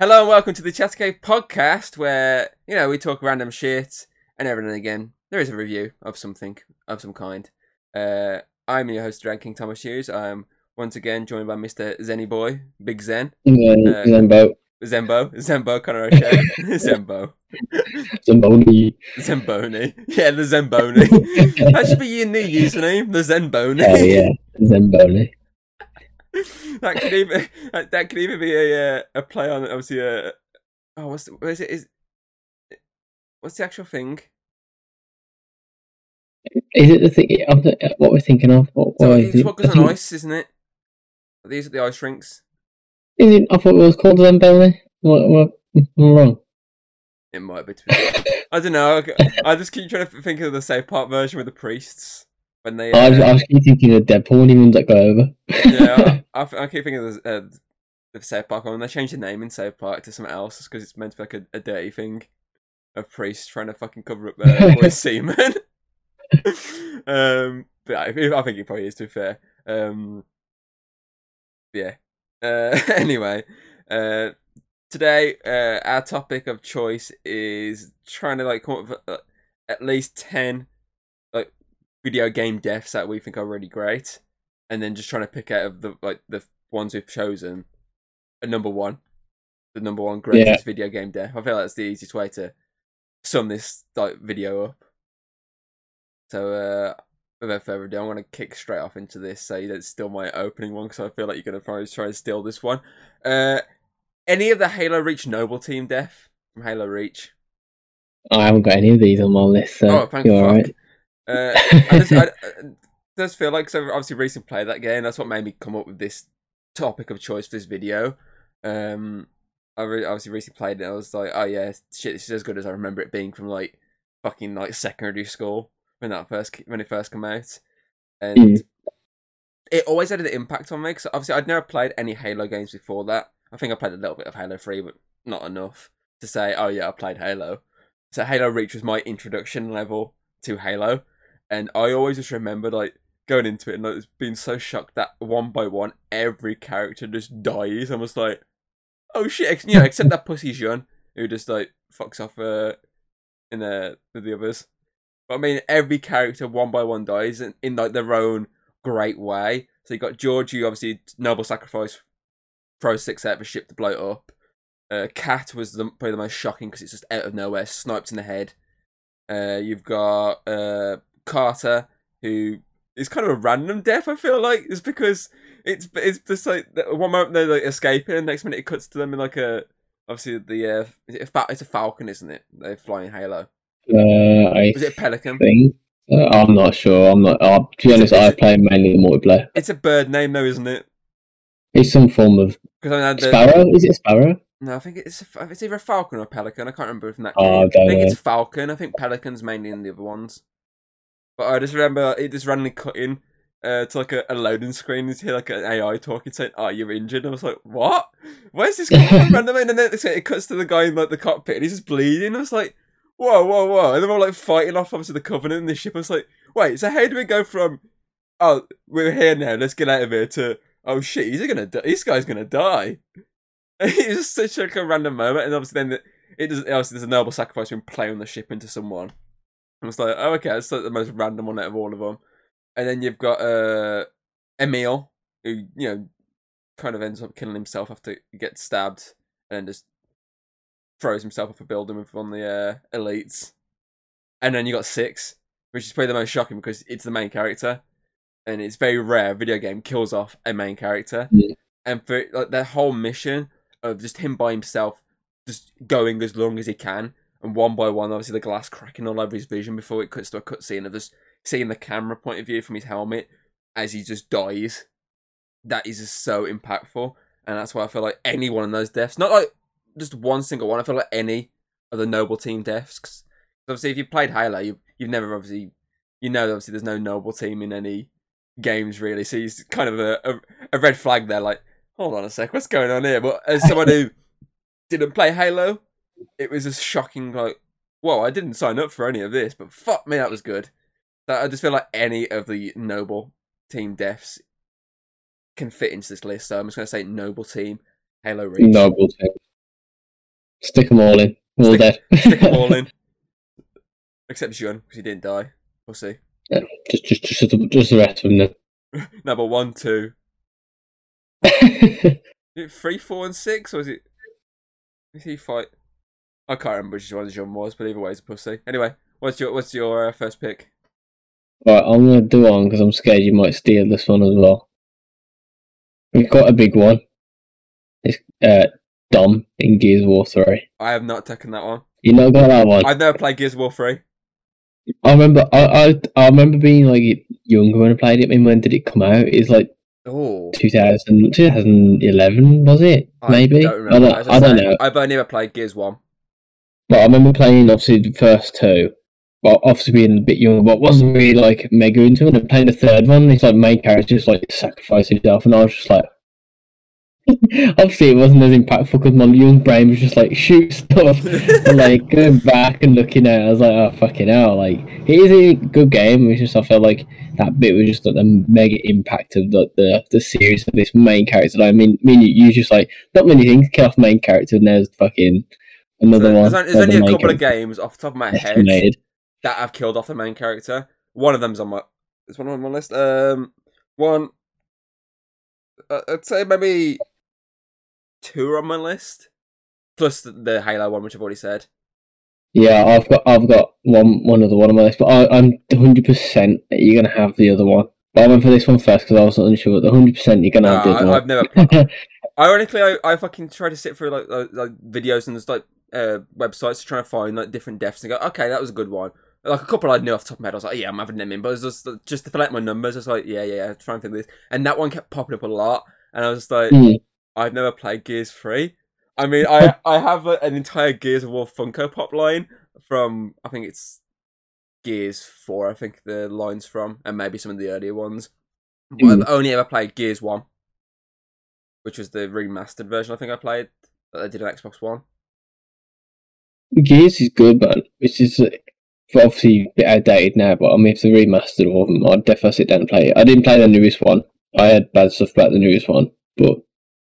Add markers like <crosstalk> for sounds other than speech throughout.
Hello and welcome to the Chattercave podcast, where you know we talk random shit, and every now and again there is a review of something of some kind. Uh, I'm your host, Drag King Thomas Hughes. I'm once again joined by Mr. Zenny Boy, Big Zen, Zen- Uh, Zembo. Zembo, Zembo Connor <laughs> O'Shea, Zembo, Zemboni. Zemboni, yeah, the Zemboni. <laughs> that should be your new username, the Zenboni. Oh yeah, Zemboni. <laughs> that could even that, that could even be a uh, a play on obviously a oh what's the, what is it is what's the actual thing? Is it the thing? Of the, what we're thinking of? What, So what is it's what goes on ice, isn't it? These are the ice rinks. Is it? I thought it was called them Zemboni. What? What? I'm wrong. It might be. To be I don't know. I just keep trying to think of the South Park version with the priests when they. I, was, uh, I was keep thinking of Deadpool when he runs that guy over. yeah, <laughs> I, I keep thinking of the, uh, the South Park one. They changed the name in South Park to something else because it's meant to be like a, a dirty thing. A priest trying to fucking cover up uh, <laughs> boys' semen. <laughs> um, but I, I think it probably is, to be fair. Um, yeah. Uh, anyway, uh, today uh, our topic of choice is trying to like come up with uh, at least 10 like video game deaths that we think are really great and then just trying to pick out of the like the ones we've chosen a number one, the number one greatest video game death. I feel like that's the easiest way to sum this like video up. So, uh, without further ado, I'm gonna kick straight off into this. So that's don't my opening one because I feel like you're gonna probably try and steal this one. Uh, any of the Halo Reach Noble Team death from Halo Reach? I haven't got any of these on my list, so oh, thank you're alright. Uh, I just, I, it <laughs> does feel like so. Obviously, recently played that game. That's what made me come up with this topic of choice for this video. Um, I re- obviously recently played it. I was like, oh yeah, shit, this is as good as I remember it being from like fucking like secondary school when that first when it first came out, and Mm. it always had an impact on me. Because obviously, I'd never played any Halo games before that. I think I played a little bit of Halo Three, but not enough to say, oh yeah, I played Halo. So Halo Reach was my introduction level to Halo, and I always just remember like going into it and like being so shocked that one by one every character just dies. I was like, oh shit, you know, except that pussy Jun who just like fucks off uh in the with the others. But I mean, every character one by one dies in, in like their own great way. So you got George, who obviously noble sacrifice throws six out of a ship to blow it up. Uh, Kat was the, probably the most shocking because it's just out of nowhere, sniped in the head. Uh, you've got uh, Carter, who is kind of a random death. I feel like it's because it's it's just like one moment they're like escaping, and next minute it cuts to them in like a obviously the uh, is it a fa- it's a falcon, isn't it? They're flying Halo. Uh, I Was it a pelican? think. Uh, I'm not sure. I'm not. Uh, to be honest, I play mainly the multiplayer. It's a bird name though, isn't it? It's some form of I mean, the, sparrow. Is it a sparrow? No, I think it's a, it's either a falcon or a pelican. I can't remember from that. Oh, game. I I think know. it's falcon. I think pelican's mainly in the other ones. But I just remember it just randomly cut in uh, to like a, a loading screen. You hear like an AI talking saying, "Oh, you're injured." I was like, "What? Where's this coming from randomly?" <laughs> And then it, it cuts to the guy in like the cockpit, and he's just bleeding. I was like, "Whoa, whoa, whoa!" And they're all like fighting off obviously the Covenant and the ship. I was like, "Wait, so how do we go from oh we're here now, let's get out of here to oh shit, he's gonna die. This guy's gonna die." <laughs> it's just such like a random moment, and obviously then it does. Obviously, there's a noble sacrifice when playing the ship into someone. And it's like, oh, okay, it's like the most random one out of all of them. And then you've got uh Emile, who you know kind of ends up killing himself after he gets stabbed, and then just throws himself off a building with one of the uh, elites. And then you got Six, which is probably the most shocking because it's the main character, and it's very rare a video game kills off a main character. Yeah. And for like their whole mission of just him by himself, just going as long as he can, and one by one, obviously the glass cracking all over his vision before it cuts to a cutscene of just seeing the camera point of view from his helmet as he just dies. That is just so impactful, and that's why I feel like any one of those deaths, not like just one single one, I feel like any of the noble team deaths. obviously, if you've played Halo, you you've never obviously you know that obviously there's no noble team in any games really, so he's kind of a, a a red flag there. Like, hold on a sec, what's going on here? But as someone <laughs> who didn't play Halo, it was a shocking. Like, whoa, I didn't sign up for any of this, but fuck me, that was good. That I just feel like any of the noble team deaths can fit into this list. So I'm just gonna say noble team, Halo Reach. Noble team. Stick them all in. All Stick- dead. <laughs> Stick them all in. <laughs> Except Jun, because he didn't die. We'll see. just, just, just, the- just the rest of them. <laughs> Number one, two. Then. Is it three, four, and six, or is it? Is he fight? I can't remember which one Jun was, but either way, he's a pussy. Anyway, what's your what's your uh, first pick? right, I'm gonna do one because I'm scared you might steal this one as well. We've got a big one. It's uh, Dom in Gears War 3. I have not taken that one. You not got that one? I've never played Gears War three. I remember. I, I I remember being like younger when I played it. I mean, when did it come out? It's like Oh, 2000, 2011, was it? Maybe. I don't remember. I don't, I don't say, know. I've only ever played Gears one. But I remember playing obviously the first two. But obviously being a bit younger, but wasn't really like mega into it. And playing the third one, it's like main character just like sacrifice himself, and I was just like. <laughs> obviously, it wasn't as impactful because my young brain was just like shoot <laughs> stuff. and like going back and looking at it, I was like, oh fucking hell! Like it is a good game. It's just I felt like that bit was just like the mega impact of the the, the series of this main character. Like, I mean, mean, you, you just like not many things kill off main character, and there's fucking another So one. there's, only, there's only a couple of games off the top of my head that have killed off the main character. One of them's on my. Is one on my list? Um, one. Uh, I'd say maybe two are on my list, plus the, the Halo one, which I've already said. Yeah, I've got I've got one one other one on my list, but I, I'm hundred percent you're gonna have the other one. But I went for this one first because I wasn't unsure. The hundred percent you're gonna No, have the other I, one. I've never. <laughs> Ironically, I, I fucking try to sit through like like, like videos and there's like uh, websites to try and find like different deaths and go, okay, that was a good one. Like a couple I knew off the top of my head, I was like, yeah, I'm having them in, but it was just just to fill out my numbers. I was like, yeah, yeah, yeah, try and think of this, and that one kept popping up a lot, and I was just like, Mm. I've never played Gears Three. I mean, I <laughs> I have a, an entire Gears of War Funko Pop line from I think it's Gears Four. I think the lines from, and maybe some of the earlier ones. But Mm. I've only ever played Gears One, which was the remastered version. I think I played that they did on Xbox One. Gears is good, man. Which is obviously a bit outdated now, but I mean, if they remastered all of them, I'd definitely sit down and play it. I didn't play the newest one. I had bad stuff about the newest one, but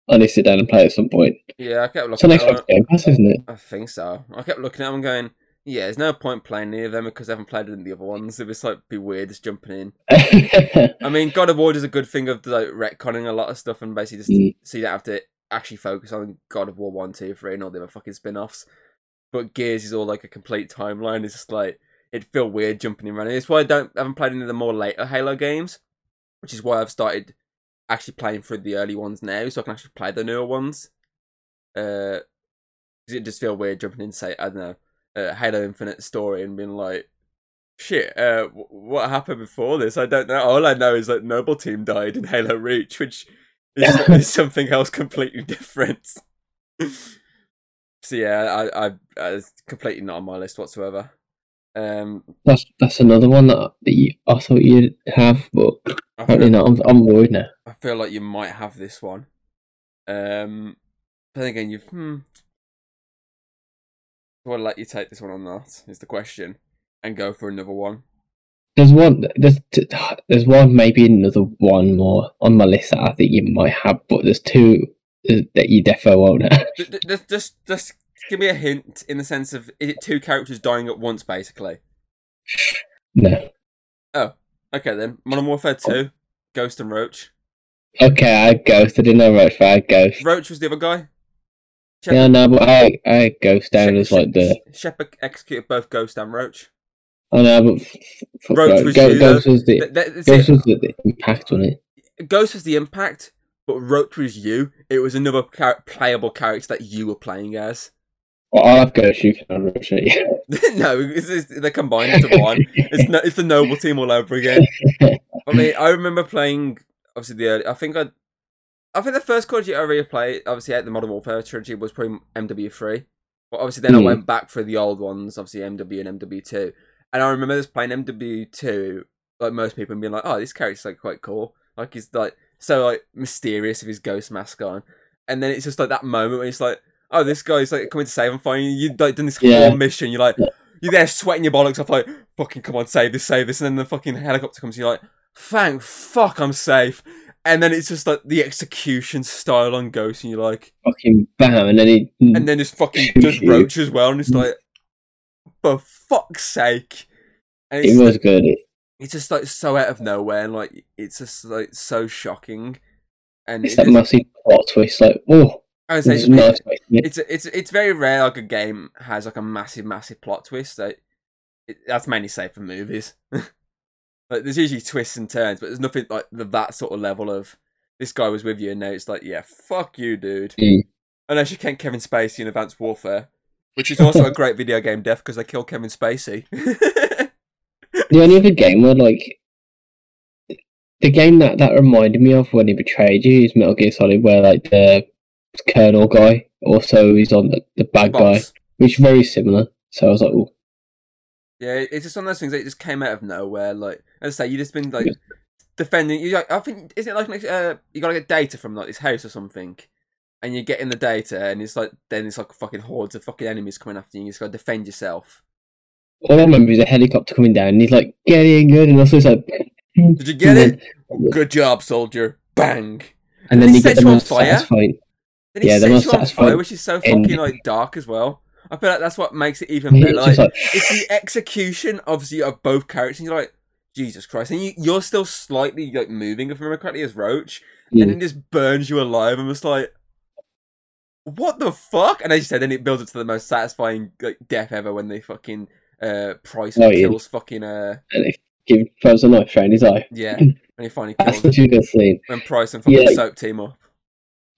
I need to sit down and play it at some point. Yeah, I kept looking. at Xbox them. Game Pass, isn't it? I think so. I kept looking at them, going, "Yeah, there's no point playing any of them because I haven't played any of the other ones. It was like be weird just jumping in." <laughs> I mean, God of War is a good thing of like retconning a lot of stuff and basically just Mm. so you don't have to actually focus on God of War one, two, three, and all the other fucking spin offs. But Gears is all like a complete timeline. It's just like it'd feel weird jumping in running. It's why I don't haven't played any of the more later Halo games, which is why I've started actually playing through the early ones now, so I can actually play the newer ones. Uh, it just feel weird jumping in, say I don't know, uh, Halo Infinite story and being like, shit, uh, w- what happened before this? I don't know. All I know is that Noble Team died in Halo Reach, which is, <laughs> is something else completely different. <laughs> so yeah, I, I, I, it's completely not on my list whatsoever. Um, that's that's another one that, that you, I thought you'd have, but apparently not. I'm, I'm worried now. I feel like you might have this one. Um, but then again, you've hmm. Do I let you take this one or not? Is the question, and go for another one. There's one. There's there's one, maybe another one more on my list that I think you might have, but there's two that you defo won't have. Just, just, just give me a hint in the sense of is it two characters dying at once, basically? no. Oh, okay then, Modern Warfare Two, Ghost and Roach. Okay, I had Ghost. I didn't know Roach, but I had Ghost. Roach was the other guy. Yeah, no, but I I had Ghost down as like the. Shepherd executed both Ghost and Roach. I know, but f- fuck Roach Roach. was Go- you, Ghost was the Th- th- that's Ghost it. was the, the impact on it. Ghost was the impact, but Roach was you. It was another char- playable character that you were playing as. Well, I'll have Ghost. You can have Roach. yeah. no, it's, it's, they're combined into one. It's no, it's the noble team all over again. <laughs> I mean, I remember playing obviously the early. I think I, I think the first Call of Duty I really played, obviously at the Modern Warfare trilogy, was probably MW3. But obviously then I Hmm. went back for the old ones, obviously MW and MW2. And I remember just playing MW2, like most people, and being like, "Oh, this character's like quite cool. Like he's like so like mysterious with his ghost mask on." And then it's just like that moment where it's like, "Oh, this guy's like coming to save find you. You've like done this whole Yeah. mission. You're like." You're there sweating your bollocks off, like, fucking come on, save this, save this. And then the fucking helicopter comes, and you're like, thank fuck I'm safe. and then it's just like the execution style on Ghost, and you're like, Fucking bam, and then it. and then this fucking <laughs> does. Roach as well, and it's like, for fuck's sake. And it was good. it's just like so out of nowhere, and like it's just like so shocking. And It's it that massive plot twist. Like, oh, I would say it's it's, not expecting it. it's it's it's very rare like a game has like a massive massive plot twist. Like, it, that's mainly safe for movies. <laughs> like there's usually twists and turns, but there's nothing like the, that sort of level of this guy was with you, and now it's like, yeah, fuck you, dude. Mm. Unless you count Kevin Spacey in Advanced Warfare, which is <laughs> also a great video game death because they kill Kevin Spacey. The only other <laughs> game where like the game that that reminded me of when he betrayed you is Metal Gear Solid, where like the Colonel guy also he's on the, the bad guy, which is very similar. So I was like, oh, Yeah, it's just one of those things that just came out of nowhere. Like as I say, you just been like Yeah. defending. You like, I think is it like uh, you gotta get data from like this house or something, and you're getting the data, and it's like then it's like fucking hordes of fucking enemies coming after you. and You just gotta defend yourself. all I remember is a helicopter coming down, and he's like, get in, good, and also he's like, Did you get it? Good job, soldier. Bang. And then he you get the you on most fire? satisfying. Then he Yeah, the sets most you on fire, which is so fucking ending. like dark as well. I feel like that's what makes it even better. Like, like, it's the execution, obviously, of both characters. And you're like, Jesus Christ, and you, you're still slightly like moving, if I remember correctly, as Roach, mm. and it just burns you alive. I'm just like, what the fuck? And as you said, then it builds up to the most satisfying like death ever when they fucking uh Price Oh, yeah. kills fucking uh and it give throws a knife in his eye. yeah, <laughs> and he finally That's kills such a good scene. when Price and fucking Yeah. Soap team up.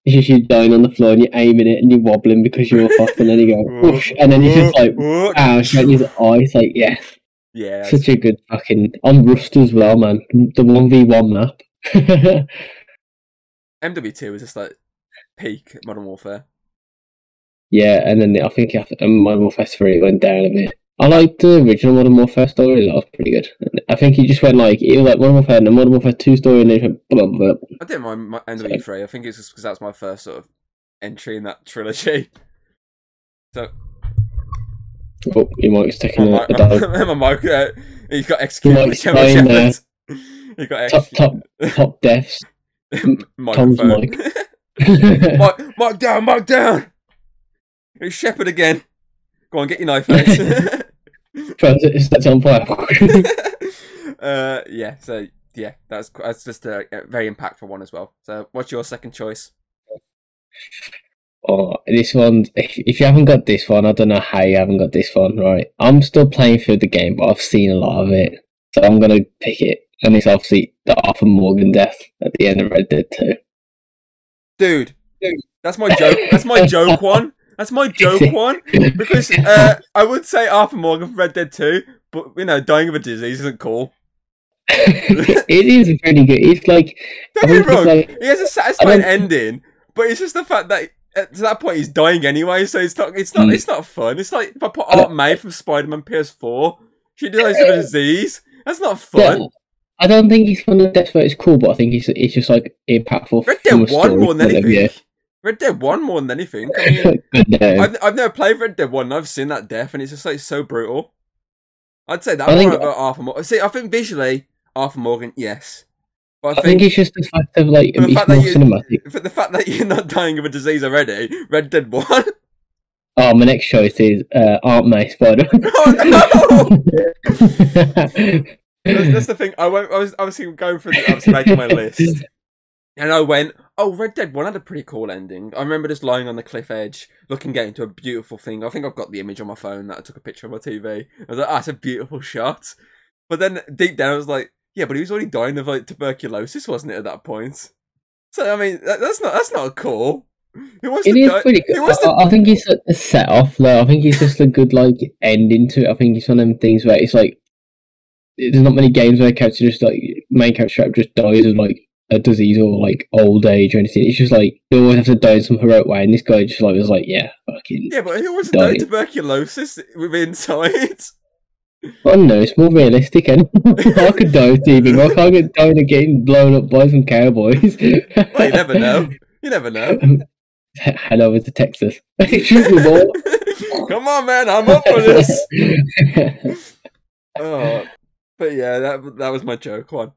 It's just you dying on the floor and you're aiming it and you're wobbling because you're fucked, and then you go, <laughs> whoosh, and then you're just like, ow, straight in his eyes, like, yeah, yeah, such a good fucking. On Rust as well, man. The 1v1 map. <laughs> MW2 was just like peak Modern Warfare. yeah, and then I think after um, Modern Warfare 3 went down a bit. I liked the original Modern Warfare story, that was pretty good. I think he just went like, it was like Modern Warfare and the Modern Warfare 2 story, and then he went blah, blah, blah. I didn't mind my MW3. I think it's just because that's my first sort of entry in that trilogy. <laughs> So Oh, your mic's taking my, a, a dive. <laughs> my, mic, uh, he got executed. By mic's there. He <laughs> got Top, top, top deaths. Tom's mic. Mark, mark down, mark down. It's Shepherd again. Go on, get your knife out. First, it sets on fire. <laughs> uh, yeah. So yeah, that's that's just a, a very impactful one as well. So, what's your second choice? Oh, this one. If, if you haven't got this one, I don't know how you haven't got this one. Right, I'm still playing through the game, but I've seen a lot of it, so I'm gonna pick it. And it's obviously the Arthur Morgan death at the end of Red Dead Two. Dude, that's my joke. That's my joke <laughs> one. That's my <laughs> joke one. Because <laughs> uh, I would say Arthur Morgan from Red Dead 2, but you know, dying of a disease isn't cool. <laughs> it is pretty good. It's like Don't get me wrong, like- he has a satisfying ending, but it's just the fact that at that point he's dying anyway, so it's not it's not Mm. it's not fun. It's like if I put Aunt May from Spider Man PS4, she dies of a disease. That's not yeah, fun. I don't think he's one of the deaths where it's cool, but I think it's it's just like impactful. Red Dead 1 story more than of anything. Red Dead 1 more than anything. I mean, view. <laughs> Good name. I've, I've never played Red Dead 1 I've seen that death and it's just like so brutal. I'd say that I think- about Arthur Morgan. See, I think visually, Arthur Morgan, yes. But I I think think, it's just the fact of like The fact more you- cinematic. for the fact that <laughs> you're not dying of a disease already, Red Dead 1. <laughs> Oh, my next choice is uh, Aunt May Spider. oh no! that's, that's the thing. I went. I was obviously going through. The, I was making my list, and I went. Oh, Red Dead One had a pretty cool ending. I remember just lying on the cliff edge, looking out into a beautiful thing. I think I've got the image on my phone that I took a picture of my TV. I was like, "Ah, it's a beautiful shot." But then deep down, I was like, "Yeah, but he was already dying of like tuberculosis, wasn't it?" At that point. So I mean, that, that's not that's not cool. It was is die. pretty good. I, to I think it's a, a set off though. I think it's just a good like ending to it. I think it's one of them things where it's like there's not many games where a character just like main character just dies of like a disease or like old age or anything. It's just like they always have to die in some heroic way, and this guy just like was like, yeah, fucking. Yeah, but who wants to die of tuberculosis with inside? I don't know. It's more realistic, and <laughs> I could die TV, but I can't get die in a game blown up by some cowboys. Well, you never know. <laughs> You never know. Head over to Texas. Shoot me, boy. Come on, man, I'm up for this. <laughs> Oh, but yeah, that that was my joke one.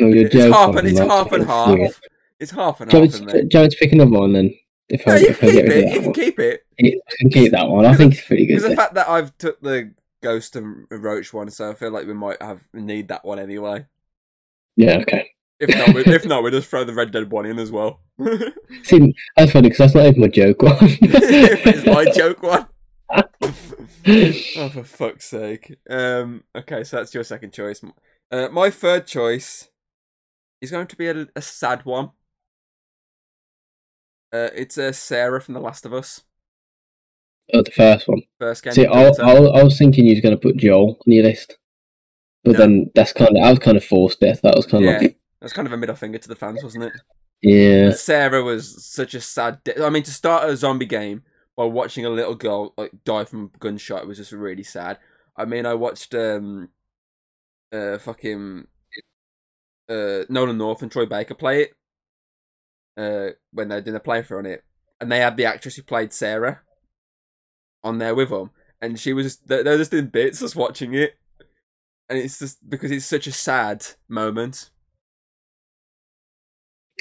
Oh, you're It's joking. half and it's half and half. It's half and Do half want for me do you want to pick another one then? If No, I, you if can I keep it. You can one. keep it. I can keep that one. I think it's pretty good. Because the fact that I've took the Ghost and Roach one, so I feel like we might have need that one anyway. Yeah, okay. If not, we, if not, we just throw the Red Dead one in as well. <laughs> See, that's funny because that's not even my joke one. <laughs> it's my <laughs> joke one. oh, for fuck's sake. Um. Okay, so that's your second choice. Uh, my third choice is going to be a, a sad one. Uh, it's uh, Sarah from The Last of Us. Oh, the first one. First game. See, I, I, I was thinking you was going to put Joel on your list, but No. then that's kind of I was kind of forced death. That was kind of Yeah. like, That's kind of a middle finger to the fans, wasn't it? yeah, Sarah was such a sad. De- I mean, to start a zombie game by watching a little girl like die from a gunshot was just really sad. I mean, I watched um, uh, fucking uh Nolan North and Troy Baker play it. Uh, when they did a playthrough on it, and they had the actress who played Sarah on there with them, and she was just they they were just in bits just watching it, and it's just because it's such a sad moment.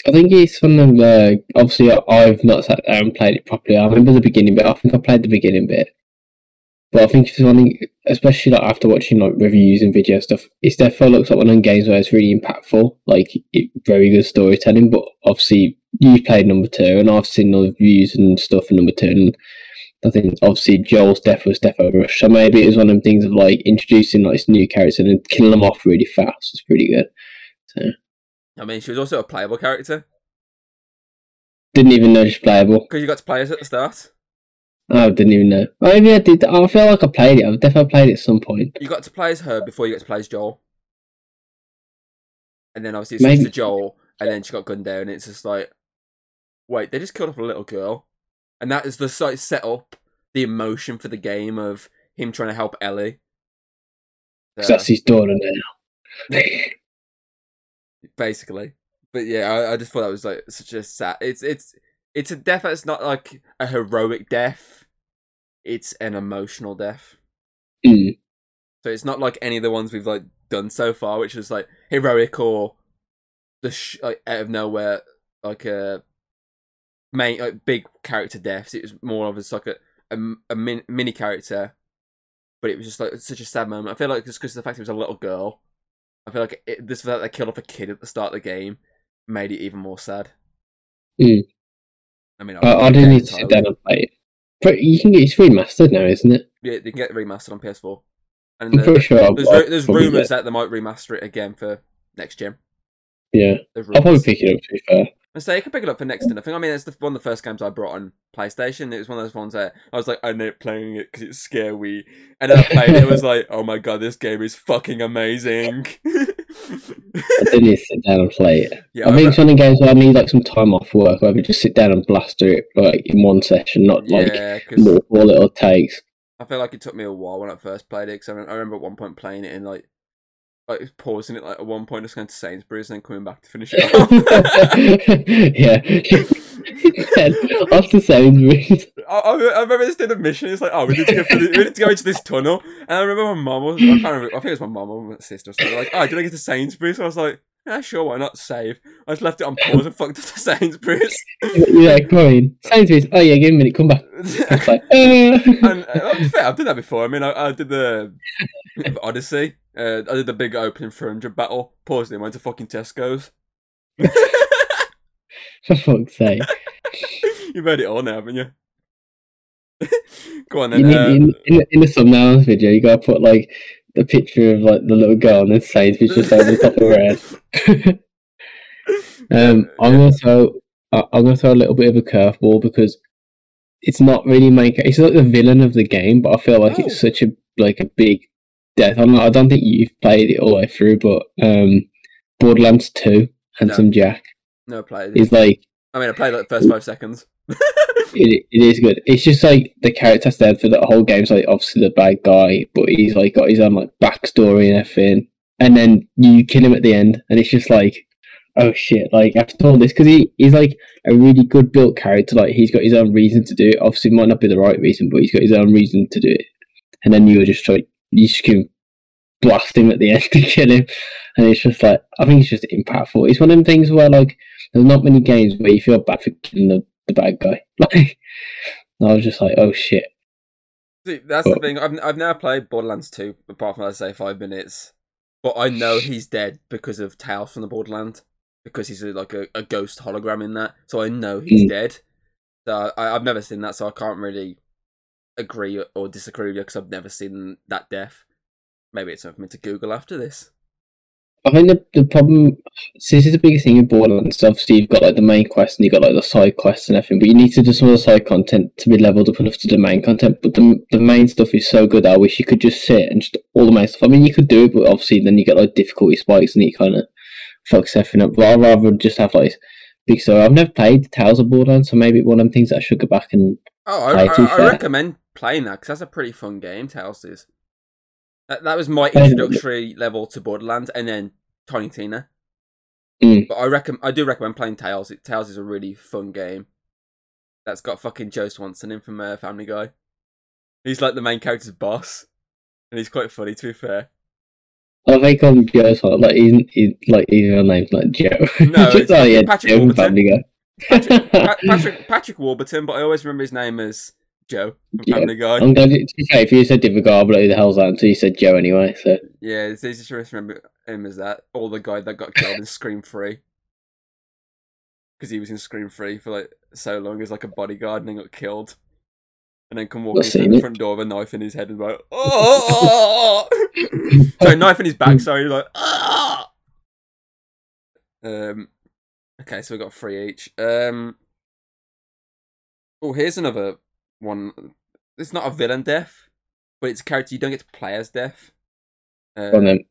I think it's one of the. Obviously, I've not sat down and played it properly. I remember the beginning bit. I think I played the beginning bit, but I think it's one, thing- especially like after watching like reviews and video stuff, it's definitely looks like one of games where it's really impactful, like it, very good storytelling. But obviously, you've played number two, and I've seen the reviews and stuff for number two, and I think obviously Joel's death was death over rush. So maybe it was one of them things of like introducing like this new character and then killing them off really fast. It's pretty good. I mean, she was also a playable character Didn't even know she's playable. because you got to play as at the start. Oh, I didn't even know. Oh, Maybe I did. I feel like I played it. I've definitely played it at some point. You got to play as her before you get to play as Joel. And then obviously it Maybe- to Joel, and then she got gunned down, and it's just like, wait, they just killed off a little girl. And that is the site set up the emotion for the game of him trying to help Ellie. So, that's his daughter now. <laughs> basically. But yeah, I, I just thought that was like such a sad. It's it's it's a death that's not like a heroic death. It's an emotional death. Mm. So it's not like any of the ones we've like done so far, which is like heroic or the sh- like out of nowhere like a main like big character deaths. It was more of just like a a, a min- mini character, but it was just like such a sad moment. I feel like just because of the fact it was a little girl, I feel like it, this fact that they killed off a kid at the start of the game made it even more sad. Mm. I mean, I, I do need to sit down and play it. But you can get it's remastered now, isn't it? Yeah, they can get it remastered on PS4. And I'm the- pretty sure. I'll, there's I'll there's probably rumors that they might remaster it again for next gen. Yeah, I'll probably pick it up. To be fair, And so you can pick it up for next gen. I think I mean it's the, one of the first games I brought on PlayStation. It was one of those ones that I was like, I know playing it because it's scary. And I played it. It was like, oh my god, this game is fucking amazing. <laughs> I do need to sit down and play it. yeah, I I, think it's one of the games where I need like some time off work, where I could just sit down and blaster it like in one session, not like yeah, multiple little takes. I feel like it took me a while when I first played it. Because I, I remember at one point playing it and like, like pausing it like at one point, just going to Sainsbury's and then coming back to finish it off. <laughs> yeah. <laughs> After Sainsbury's. I, I, I remember this did a mission. It's like, oh, we need to go through the, we need to go into this tunnel. And I remember my mum was, I can't remember, I think it was my mum or my sister or something. Like, oh, did I get to Sainsbury's? So I was like, yeah, sure, why not save? I just left it on pause and fucked up to Sainsbury's. <laughs> Come in. Sainsbury's. Oh, yeah, give me a minute, come back. Like, uh. and uh, fair, I've done that before. I mean, I, I did the Odyssey. Uh, I did the big opening 300 battle. Paused it, went to fucking Tesco's. <laughs> for fuck's sake. <laughs> You've heard it all now, haven't you? <laughs> Go on You then. need, uh, in, in, in the thumbnail of this video, you gotta put like the picture of like the little girl on and then Sainsbury's just over the top of her head. Um, I'm gonna throw. I'm gonna throw a little bit of a curveball because it's not really make. It's like the villain of the game, but I feel like Oh. it's such a like a big death. I'm not, I don't think you've played it all the way through, but um, Borderlands Two, Handsome Jack no, I played it. is like I mean, I played like the first five seconds. <laughs> it, it is good. It's just like the character's there for the whole game's like obviously the bad guy, but he's like got his own like backstory and everything. And then you kill him at the end, and it's just like, oh shit! Like after all this, because he he's like a really good built character. Like he's got his own reason to do it. Obviously, it might not be the right reason, but he's got his own reason to do it. And then you were just like, you just him blast him at the end <laughs> to kill him, and it's just like I think it's just impactful. It's one of them things where like there's not many games where you feel bad for killing the, the bad guy. <laughs> Like I was just like, oh shit. See, that's the thing. I've I've never played Borderlands 2, apart from let's say five minutes. But I know he's dead because of Tales from the Borderland. Because he's a, like a, a ghost hologram in that. So I know he's Mm. dead. So I, I've never seen that, so I can't really agree or disagree with you because I've never seen that death. Maybe it's something to Google after this. I think the, the problem, so this is the biggest thing in Borderlands. Obviously, you've got like the main quest and you've got like the side quests and everything, but you need to do some of the side content to be leveled up enough to the main content. But the, the main stuff is so good, I wish you could just sit and just all the main stuff. I mean, you could do it, but obviously, then you get like difficulty spikes and it kind of fucks everything up. But I'd rather just have like big story. I've never played the Tales of Borderlands, so maybe one of them things that I should go back and Oh, I, I, I recommend playing that because that's a pretty fun game. Tales is. That, that was my introductory level to Borderlands, and then Tiny Tina. Mm. But I reckon I do recommend playing Tales. It, Tales is a really fun game. That's got fucking Joe Swanson in from uh, Family Guy. He's like the main character's boss, and he's quite funny. To be fair, I think I'm Joe as well. Like, he's, he's like his real name's like Joe. No, <laughs> Just, it's oh yeah, Patrick Joe Warburton. Family Guy. Patrick, Pa- <laughs> Patrick Patrick Warburton, but I always remember his name as Joe from Yeah. Family Guy. I'm glad to if you said guy, but who the hell's that? Until you said Joe anyway. So Yeah, it's easy to remember him as that, or the guy that got killed in Scream Three, because he was in Scream Three for like so long as like a bodyguard and then got killed, and then come walking through the front door with a knife in his head and like, oh, <laughs> sorry, knife in his back. Sorry, like, ah. Um, okay, so we got three each. Um, oh, here's another one. It's not a villain death, but it's a character you don't get to play as death. Then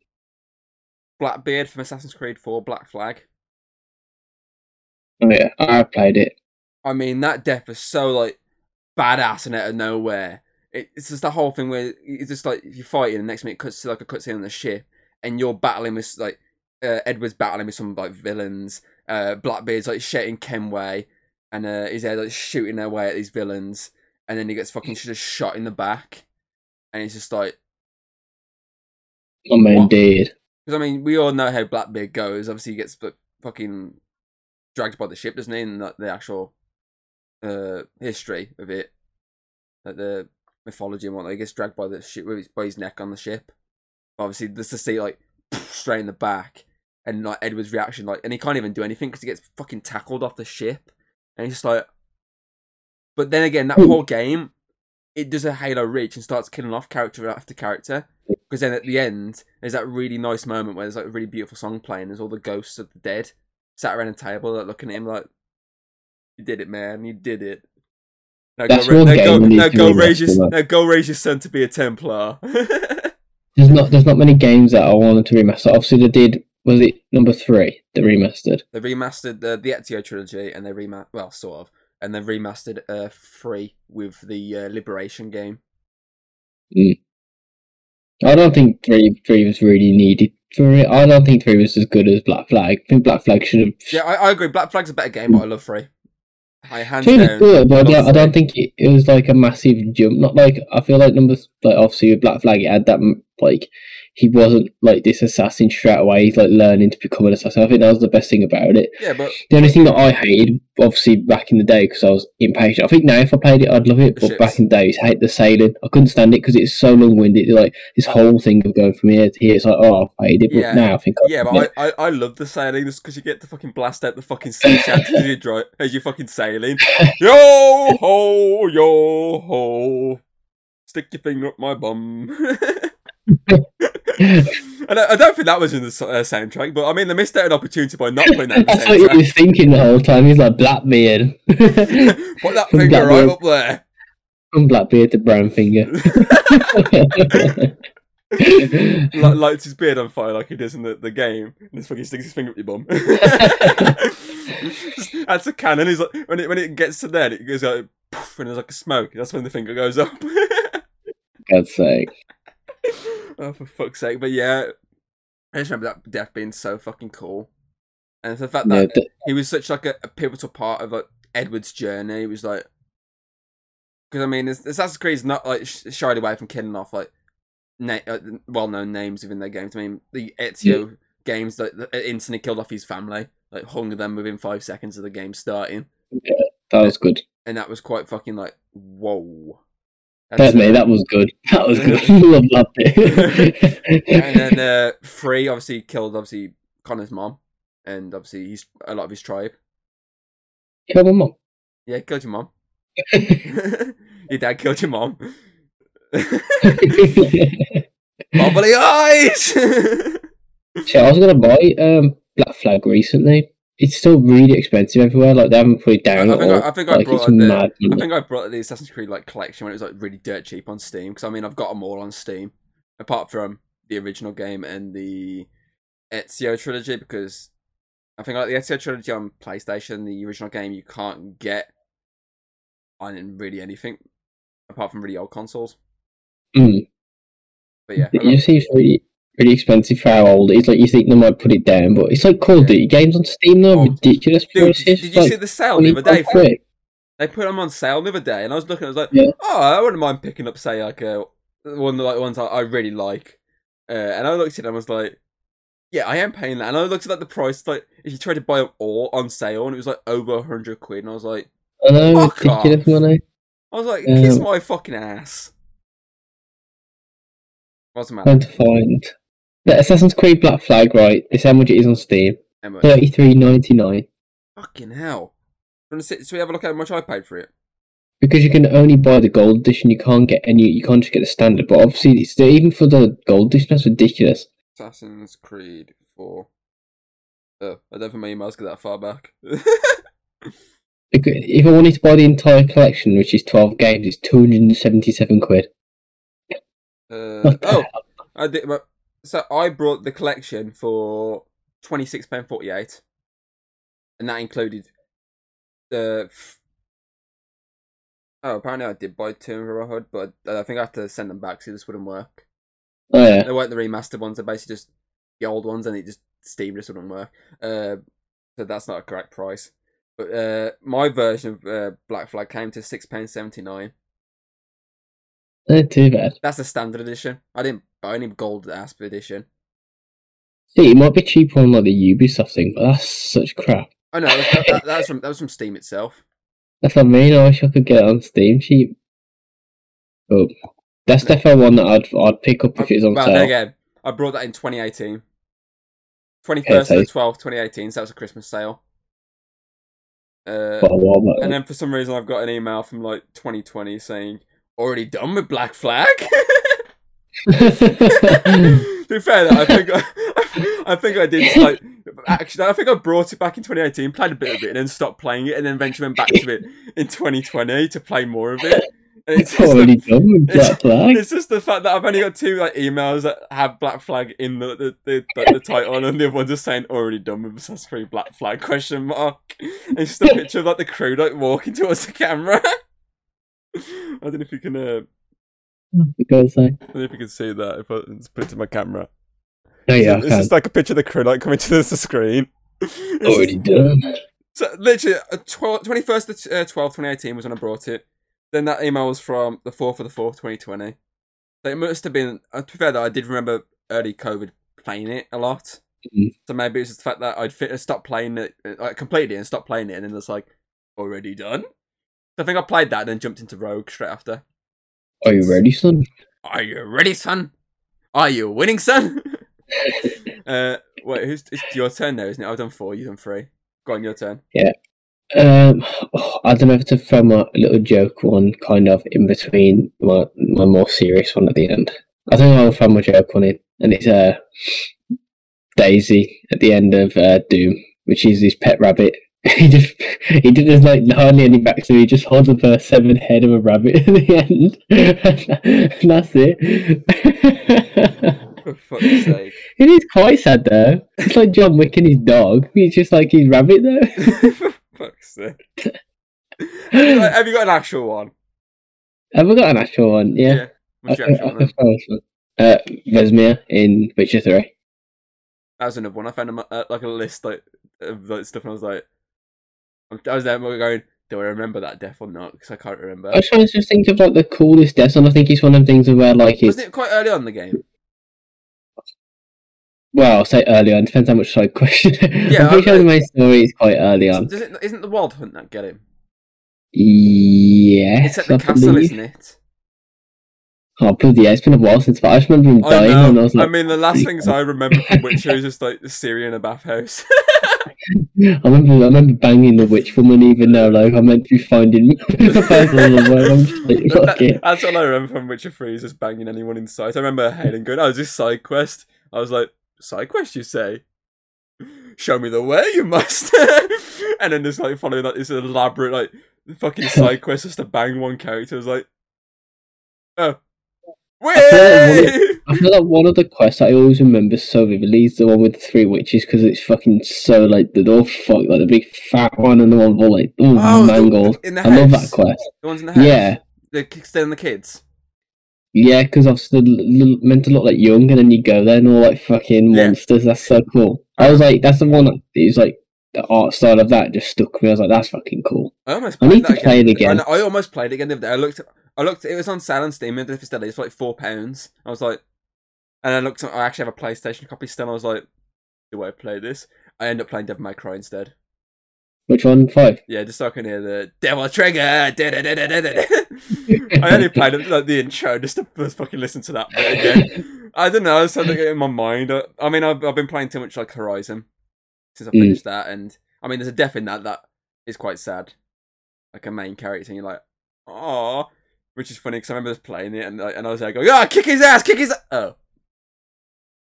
Blackbeard from Assassin's Creed 4, Black Flag. oh yeah, I played it. I mean, that death is so like badass and out of nowhere. It, it's just the whole thing where it's just like you're fighting, and next minute it cuts to like a cutscene on the ship, and you're battling with like uh, Edward's battling with some like villains. Uh, Blackbeard's like shouting Kenway, and uh, he's there like shooting their way at these villains, and then he gets fucking just shot in the back, and he's just like, mean, What? indeed. Because I mean, we all know how Blackbeard goes. Obviously, he gets fucking dragged by the ship, doesn't he? And like, the actual uh, history of it, like the mythology and whatnot, he gets dragged by the ship with his, by his neck on the ship. Obviously, just to see like straight in the back, and like Edward's reaction, like, and he can't even do anything because he gets fucking tackled off the ship, and he's just like. But then again, that Hmm. whole game, it does a Halo reach and starts killing off character after character. Because then at the end, there's that really nice moment where there's like a really beautiful song playing. There's all the ghosts of the dead sat around a table, like looking at him like, "You did it, man! You did it." Now That's go, ra- now go, now go raise your, now go raise your son to be a Templar. <laughs> There's not there's not many games that I wanted to remaster. Obviously, they did. Was it number three? The remastered. they remastered the the Ezio trilogy, and they remastered well, sort of, and they remastered uh three with the uh, Liberation game. I don't think three three was really needed for it. I don't think three was as good as Black Flag. I think Black Flag should have. Yeah, I, I agree. Black Flag's a better game, but I love three. I hands Three down. good, but I don't, I don't think it, it was like a massive jump. Not like I feel like number like obviously with Black Flag, it had that like he wasn't like this assassin straight away. He's like learning to become an assassin. I think that was the best thing about it. Yeah, but The only thing that I hated, obviously back in the day, because I was impatient. I think now if I played it, I'd love it. But ships. back in the day, I hate the sailing. I couldn't stand it because it's so long winded. Like this whole thing of going from here to here, it's like oh, I hated it. But Yeah. now I think I Yeah, but. I, I, I love the sailing just because you get to fucking blast out the fucking sea <laughs> shanties as you dri as you fucking sailing. <laughs> Yo ho, yo ho, stick your finger up my bum. <laughs> <laughs> and I, I don't think that was in the uh, soundtrack, but I mean they missed out an opportunity by not putting that in the <laughs> That's what he was thinking the whole time. He's like Blackbeard. <laughs> Put that From finger right up there. From Blackbeard to Brown Finger. Li- lights his beard on fire like he does in the, the game, and just fucking sticks his finger up your bum. That's a cannon. He's like when it when it gets to there, it goes like poof, and there's like a smoke. That's when the finger goes up. God's sake. <laughs> oh, for fuck's sake! But yeah, I just remember that death being so fucking cool, and the fact Yeah, that th- he was such like a, a pivotal part of like Edward's journey. He was like, because I mean, it's- Assassin's is not like sh- shied away from killing off like na- uh, well-known names within their games. I mean, the Ezio games that, that instantly killed off his family, like hung them within five seconds of the game starting, That was good. and that was quite fucking like whoa. That's me. That was good. That was good. <laughs> <laughs> <laughs> Love that bit. and then uh, three obviously killed obviously Connor's mom, and obviously he's a lot of his tribe. Kill my mom. Yeah, killed your mom. your dad killed your mom. Bubbly eyes. So I was gonna buy um Black Flag recently. It's still really expensive everywhere. Like they haven't put it down I at think I, all. I think I like brought it's the, mad. I think I brought the Assassin's Creed like collection when it was like really dirt cheap on Steam because I mean I've got them all on Steam apart from the original game and the Ezio trilogy because I think like the Ezio trilogy on PlayStation the original game you can't get on really anything apart from really old consoles. Mm. But yeah, I It just seems really, really expensive for how old it is. Like you think they might put it down, but it's like Call of Duty games on Steam though. Oh. Ridiculous dude, prices. did, did you like see the sale the other day? They put them on sale the other day, and I was looking. I was like, Yeah. oh, I wouldn't mind picking up, say, like a one of the like ones I, I really like. Uh, and I looked at it and I was like, yeah, I am paying that. And I looked at like the price, like if you tried to buy them all on sale, and it was like over a hundred quid, and I was like, I know, Fuck off. money. I was like, kiss my fucking ass. What's the matter? Trying to find the Assassin's Creed Black Flag. Right, this how much it is on Steam. Thirty three ninety nine. Fucking hell. Sit- So we have a look at how much I paid for it. Because you can only buy the gold edition, you can't get any. You can't just get the standard. But obviously, it's even for the gold edition, that's ridiculous. Assassin's Creed 4. Oh, I don't think my emails go that far back. <laughs> If I wanted to buy the entire collection, which is twelve games, it's two hundred and seventy seven quid. Uh, oh, hell? I did. but- So I brought the collection for twenty six pound forty eight, and that included the. f- Oh, apparently I did buy two in Railroad, but I think I have to send them back, so this wouldn't work. Oh yeah, They weren't the remastered ones; they're basically just the old ones, and it just Steam just wouldn't work. Uh, so that's not a correct price. But uh, my version of uh, Black Flag came to six pounds seventy nine. Not too bad. That's the standard edition. I didn't buy any gold asp edition. See, it might be cheaper on like the Ubisoft thing, but that's such crap. Oh no, that, that, that was from that was from Steam itself. That's what I mean. I wish I could get it on Steam cheap. But that's definitely one that I'd I'd pick up if it was on well, sale. again, I brought that in 2018. 21st Okay. to 12th, 2018, so that was a Christmas sale. Uh, Quite a while back. and then for some reason, I've got an email from like 2020 saying, already done with Black Flag? <laughs> to be fair, though, I think I, I think I did like actually. I think I brought it back in 2018, played a bit of it, and then stopped playing it, and then eventually went back to it in 2020 to play more of it. And it's just already the, done with it's- Black Flag. it's just the fact that I've only got two like emails that have Black Flag in the the, the, the, the title, and the other one just saying already done with Assassin's Creed Black Flag question mark. And it's just a picture of like the crew like walking towards the camera. <laughs> <laughs> I don't know if you can. Uh, Because I, don't know if you can see that if I just put it to my camera. oh yeah, I it's just like a picture of the crew like coming to the screen. <laughs> It's already just- done. so literally, uh, 12, 21st to uh, 12th, 2018 was when I brought it. Then that email was from the 4th of the 4th, 2020. So it must have been, uh, to be fair though, I did remember early COVID playing it a lot. Mhm. So maybe it's just the fact that I'd fit, stopped playing it, like completed it and stopped playing it, and then it's like, already done? I think I played that and then jumped into Rogue straight after. Are you ready, son? Are you ready, son? Are you winning, son? <laughs> uh, wait, who's it's your turn now, isn't it? I've done four, you've done three. Go on, your turn. Yeah. Um, I don't know if to throw my little joke one kind of in between my my more serious one at the end. I think I'll throw my joke one in, and it's uh Daisy at the end of uh, Doom, which is his pet rabbit. <laughs> He just he did there's like hardly any backstory. He just holds up a severed head of a rabbit <laughs> at the end, <laughs> and that's it. For fuck's sake. It is quite sad though. It's like John Wick and his dog. He's just like his rabbit though. For fuck's sake. Have you, got, have you got an actual one? Have I got an actual one? Yeah. What's I can- actual I one? can one. Uh, Vesemir in Witcher 3. That was another one. I found a, uh, like a list like of like stuff, and I was like, I was there going, do I remember that death or not? Because I can't remember. I was trying to just think of like the coolest deaths, and I think it's one of the things where like it's Wasn't it quite early on in the game? well, I'll say early on. Depends how much side question. Yeah, <laughs> I'm pretty sure the main story is quite early on. Does it, isn't the Wild Hunt that get him? Yes, It's at the I castle, believe. isn't it? Oh, bloody yeah, it's been a while since. But I just remember him I dying, know. and I was like, I mean, the last things I remember from <laughs> Witcher is just like the Ciri in a bathhouse. <laughs> I remember, I remember banging the witch woman, even though like I'm meant to be finding the person in the world. I'm just like, fuck that- it. that's all I remember from Witcher 3 is just banging anyone in sight. I remember Hayden going, Oh, is this side quest? I was like, Side quest, you say? Show me the way, you must. <laughs> and then just like following like this elaborate, like, fucking side quest just to bang one character. I was like, Oh. Feel like Way! I feel like one of the quests I always remember so vividly is the one with the three witches because it's fucking so like the oh fuck like the big fat one and the one with all like oh, Oh, the- mangled. in the I love that quest. The ones in the house. Yeah, The ki- stealing the kids. yeah, because obviously they're l- l- meant to look like young and then you go there and all like fucking Yeah. monsters. That's so cool. I was like, that's the one that is like the art style of that just stuck with me. I was like, that's fucking cool. I almost I played need that to play it again. I, know- I almost played it again the day. I looked, I looked. It was on sale on Steam. If it's is, for like four pounds. I was like, and I looked. I actually have a PlayStation copy still. I was like, do I play this? I end up playing Devil May Cry instead. Which one? Five. Yeah, just so I can hear the Devil Trigger. <laughs> <laughs> I only played like the intro just to just fucking listen to that bit again. I don't know. I was something in my mind. I, I mean, I've, I've been playing too much like Horizon since I Mm. finished that, and I mean, there's a death in that that is quite sad. Like a main character, and you're like, oh, which is funny because I remember just playing it, and and I was like, going, ah, kick his ass, kick his. Oh.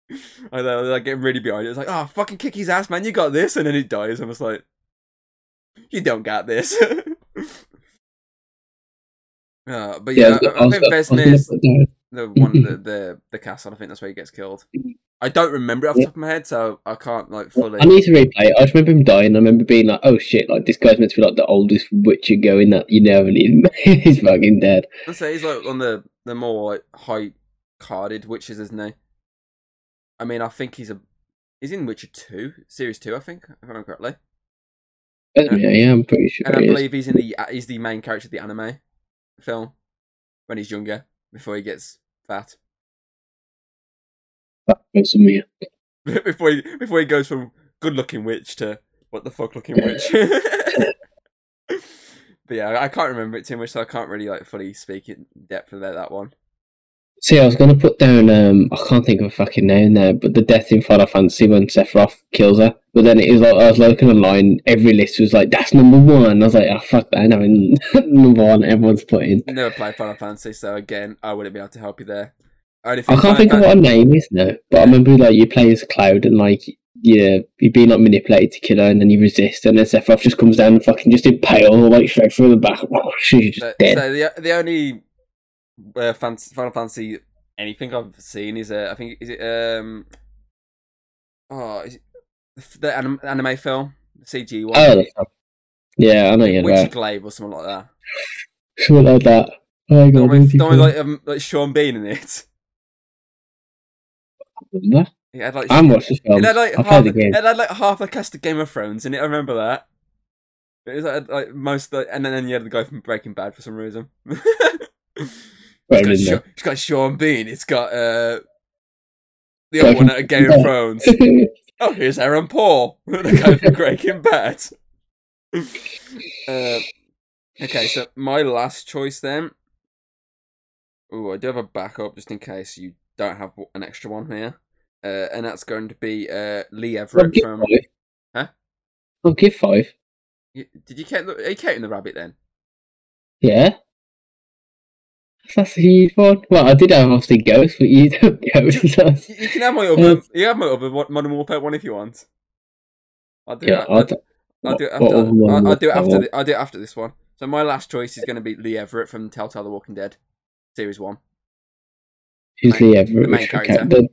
<laughs> I know, like getting really behind it. It's like, oh, fucking kick his ass, man! You got this, and then he dies. I was like, you don't got this. <laughs> uh, but yeah, Yeah, I, I think I was gonna Vesemir's put down- the one the, the the castle. I think that's where he gets killed. <laughs> I don't remember it off the top of my head, so I can't like fully. I need to replay it. I just remember him dying. I remember being like, "Oh shit! Like this guy's meant to be like the oldest Witcher going that you never need. <laughs> He's fucking dead." I'd say he's like on the the more like high carded witches, isn't he? I mean, I think he's a he's in Witcher two, series two, I think, if I remember correctly. Yeah, yeah, I'm pretty sure. And I he is. believe he's in the he's the main character of the anime film when he's younger before he gets fat. That me. <laughs> before he before he goes from good looking witch to what the fuck looking witch. <laughs> <laughs> but yeah, I can't remember it too much, so I can't really like fully speak in depth about that one. See, I was gonna put down. Um, I can't think of a fucking name there, but the death in Final Fantasy when Sephiroth kills her. But then it was like I was looking online. Every list was like, "That's number one." I was like, "Oh fuck that!" Now number one, everyone's putting. Never played Final Fantasy, so again, I wouldn't be able to help you there. I can't think of what her name is no, but I remember like you play as Cloud and like yeah, you're being like manipulated to kill her, and then you resist, and then Sephiroth just comes down and fucking just impale like straight through the back. <laughs> Oh, she's just But- dead. So the the only uh, Final Fantasy anything I've seen is uh, I think is it um oh is it the, the anim- anime film the CG one. the fuck. yeah, I know you're right. Glaive or something like that. Something like that. Oh god, we, where's he don't we like um, like Sean Bean in it? <laughs> What? He had like the film. it had like I half the game. it had like half the cast of Game of Thrones in it. I remember that. It was like, like most like, and then, then you had the guy from Breaking Bad for some reason. <laughs> It's, got Sha- it's got Sean Bean. It's got uh the other one out of Game of Thrones. Oh, here's Aaron Paul, <laughs> the guy from Breaking Bad. <laughs> Uh, okay, so my last choice then. Oh, I do have a backup just in case you don't have an extra one here, uh, and that's going to be uh, Lee I'll Everett give from. five. Huh? I'll give five. You- Did you count? The, are you counting the rabbit then? Yeah. That's a huge one. Well, I did have obviously Ghost, but you <laughs> don't Ghost. You, you can have my other. You have my other one- Modern Warfare one if you want. I'll do yeah. I'll, I'll do it after. I'll, I'll do it after. The, I'll do it after this one. So my last choice is going to be Lee Everett from Telltale: The Walking Dead, series one. Who's Lee Everett? the main character. The,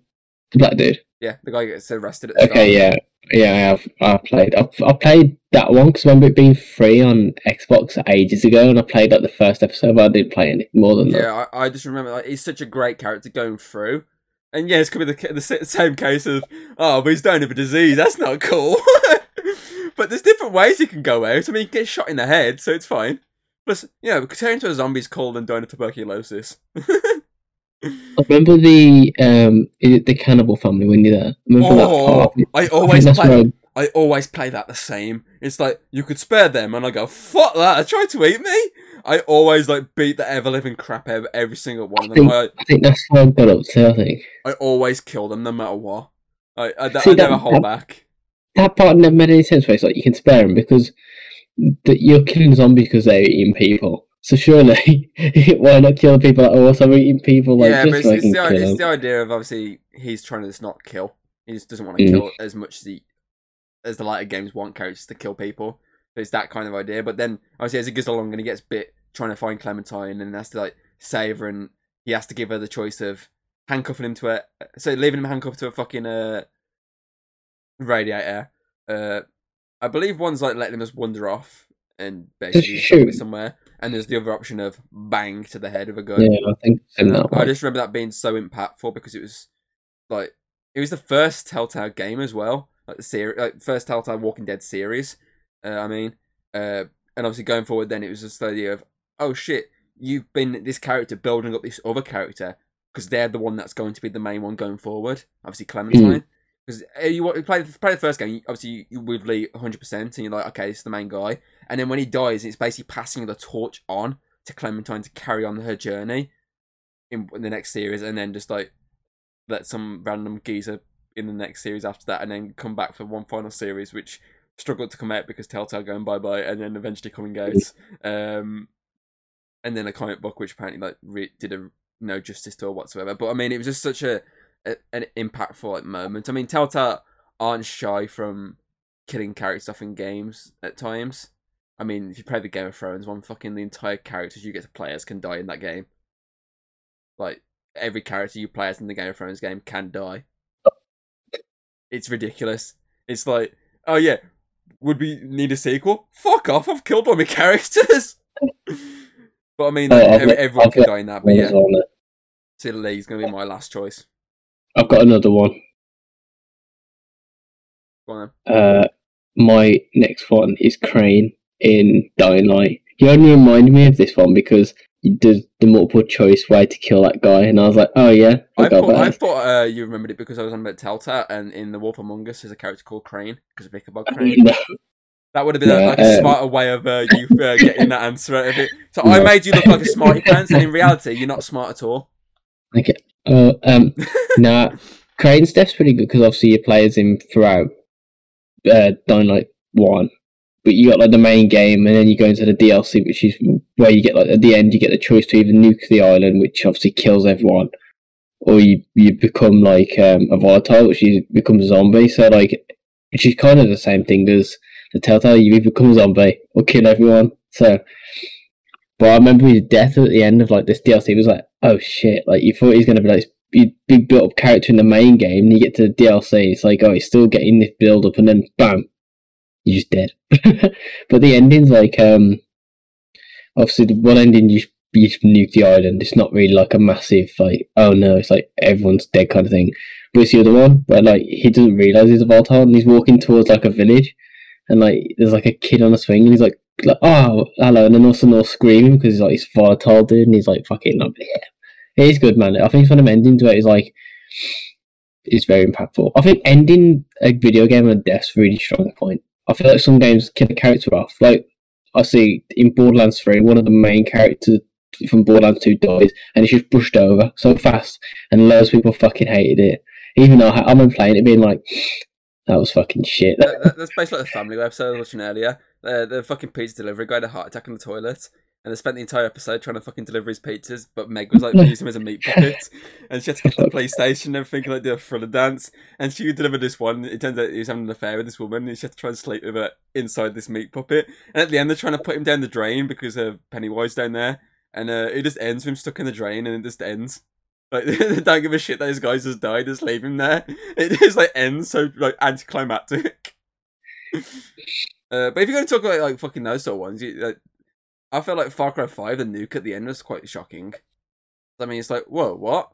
the black dude. Yeah, the guy who gets arrested at the Okay, yeah, yeah, I have. I've played. I've, I played that one because I remember it being free on Xbox ages ago, and I played like the first episode, but I didn't play any more than that. Yeah, I, I just remember like he's such a great character going through. And yeah, it's could be the, the same case of oh, but he's dying of a disease. That's not cool. <laughs> but there's different ways you can go out. I mean, you get shot in the head, so it's fine. Plus, you know, turning into a zombie's cold and dying of tuberculosis. <laughs> I remember the um is it the cannibal family when you're there. I remember that oh, part. I I always think that's play. I always play that the same. It's like you could spare them, and I go, "Fuck that!" I tried to eat me. I always like beat the ever living crap out of every single one of them. I, I think that's what I got up to. I think I always kill them no matter what. I, I, I See, that- never hold that- back. that part never made any sense. Where it's like you can spare them because that you're killing zombies because they're eating people. So surely, <laughs> why not kill people that are also eating people? Like yeah, just but it's, so it's, the, it's the idea of obviously he's trying to just not kill. He just doesn't want to Mm. kill as much as he as the lighter games want characters to kill people. So it's that kind of idea. But then obviously as it goes along and he gets bit trying to find Clementine and has to like save her and he has to give her the choice of handcuffing him to a so leaving him handcuffed to a fucking uh radiator. Uh I believe one's like letting him just wander off and basically somewhere. And there's the other option of bang to the head of a gun. Yeah, I think in that I just remember that being so impactful because it was like it was the first Telltale game as well, like the series, like first Telltale Walking Dead series. Uh, I mean, uh, and obviously going forward, then it was just the idea of oh shit, you've been this character building up this other character because they're the one that's going to be the main one going forward. Obviously Clementine. Because you, wa- you play, play the first game, obviously you, you with Lee 100%, and you're like, okay, this is the main guy. And then when he dies, it's basically passing the torch on to Clementine to carry on her journey in, in the next series, and then just like let some random geezer in the next series after that, and then come back for one final series, which struggled to come out because Telltale going bye bye, and then eventually coming out. Um, and then a comic book which apparently like re- did a no justice to or whatsoever. But I mean, it was just such a, a an impactful like moment. I mean, Telltale aren't shy from killing characters off in games at times. I mean, if you play the Game of Thrones one, fucking the entire characters you get to play as can die in that game. Like every character you play as in the Game of Thrones game can die. It's ridiculous. It's like, oh yeah, would we need a sequel? Fuck off! I've killed all my characters. <laughs> but I mean, like, every, everyone can die in that. But yeah, well, no. Gonna be my last choice. I've got another one. Go on then. Uh, my next one is Crane in Dying Light. He only reminded me of this one because he does the multiple choice way to kill that guy, and I was like, oh yeah, I, I got thought, I thought uh, you remembered it because I was on about Telltale, and in The Wolf Among Us, there's a character called Crane because of Ichabod Crane. <laughs> No, That would have been Yeah, like a um, smarter way of uh, you uh, <laughs> getting that answer out of it. So I made you look like a smarty pants, <laughs> and in reality, you're not smart at all. okay. Uh, um, nah, Crane's death's pretty good because obviously you play as him throughout uh, Dying Light one, but you got like the main game, and then you go into the DLC, which is where you get like at the end you get the choice to either nuke the island, which obviously kills everyone, or you you become like um, a volatile, which is becomes a zombie. So like, which is kind of the same thing as the Telltale. You either become a zombie or kill everyone. So. But I remember his death at the end of like this DLC was like, oh shit! Like you thought he's gonna be like this big, big built up character in the main game, and you get to the DLC, it's like, oh, he's still getting this build up, and then bam, you're just dead. <laughs> but the ending's like, um, obviously the one ending you you nuke the island. It's not really like a massive like, oh no, it's like everyone's dead kind of thing. But it's the other one where like he doesn't realize he's a volatile, and he's walking towards like a village, and like there's like a kid on a swing, and he's like. Like oh hello, and then also all screaming because he's like he's volatile dude, and he's like fucking like yeah. It is good, man. I think it's one of them endings where it's like it's very impactful. I think ending a video game on death's really strong point. I feel like some games kill a character off. Like I see in Borderlands Three, one of the main characters from Borderlands Two dies, and it's just pushed over so fast, and loads of people fucking hated it. Even though I I remember playing it, being like, <sighs> "That was fucking shit." That, that- that's basically like <laughs> the Family episode I was watching earlier. Uh, the fucking pizza delivery guy had a heart attack in the toilet, and they spent the entire episode trying to fucking deliver his pizzas, but Meg was like using him as a meat puppet, <laughs> and she had to get to the PlayStation and everything, like do a thriller dance, and she delivered this one. It turns out he was having an affair with this woman, and she had to try and sleep with her inside this meat puppet. And at the end, they're trying to put him down the drain because of Pennywise down there, and uh, it just ends with him stuck in the drain, and it just ends. Like <laughs> they don't give a shit that his guys just died, just leave him there. <laughs> It just like ends so like anticlimactic. Uh, but if you're going to talk about like fucking those sort of ones, you, like, I felt like Far Cry Five, the nuke at the end was quite shocking. I mean, it's like, whoa, what?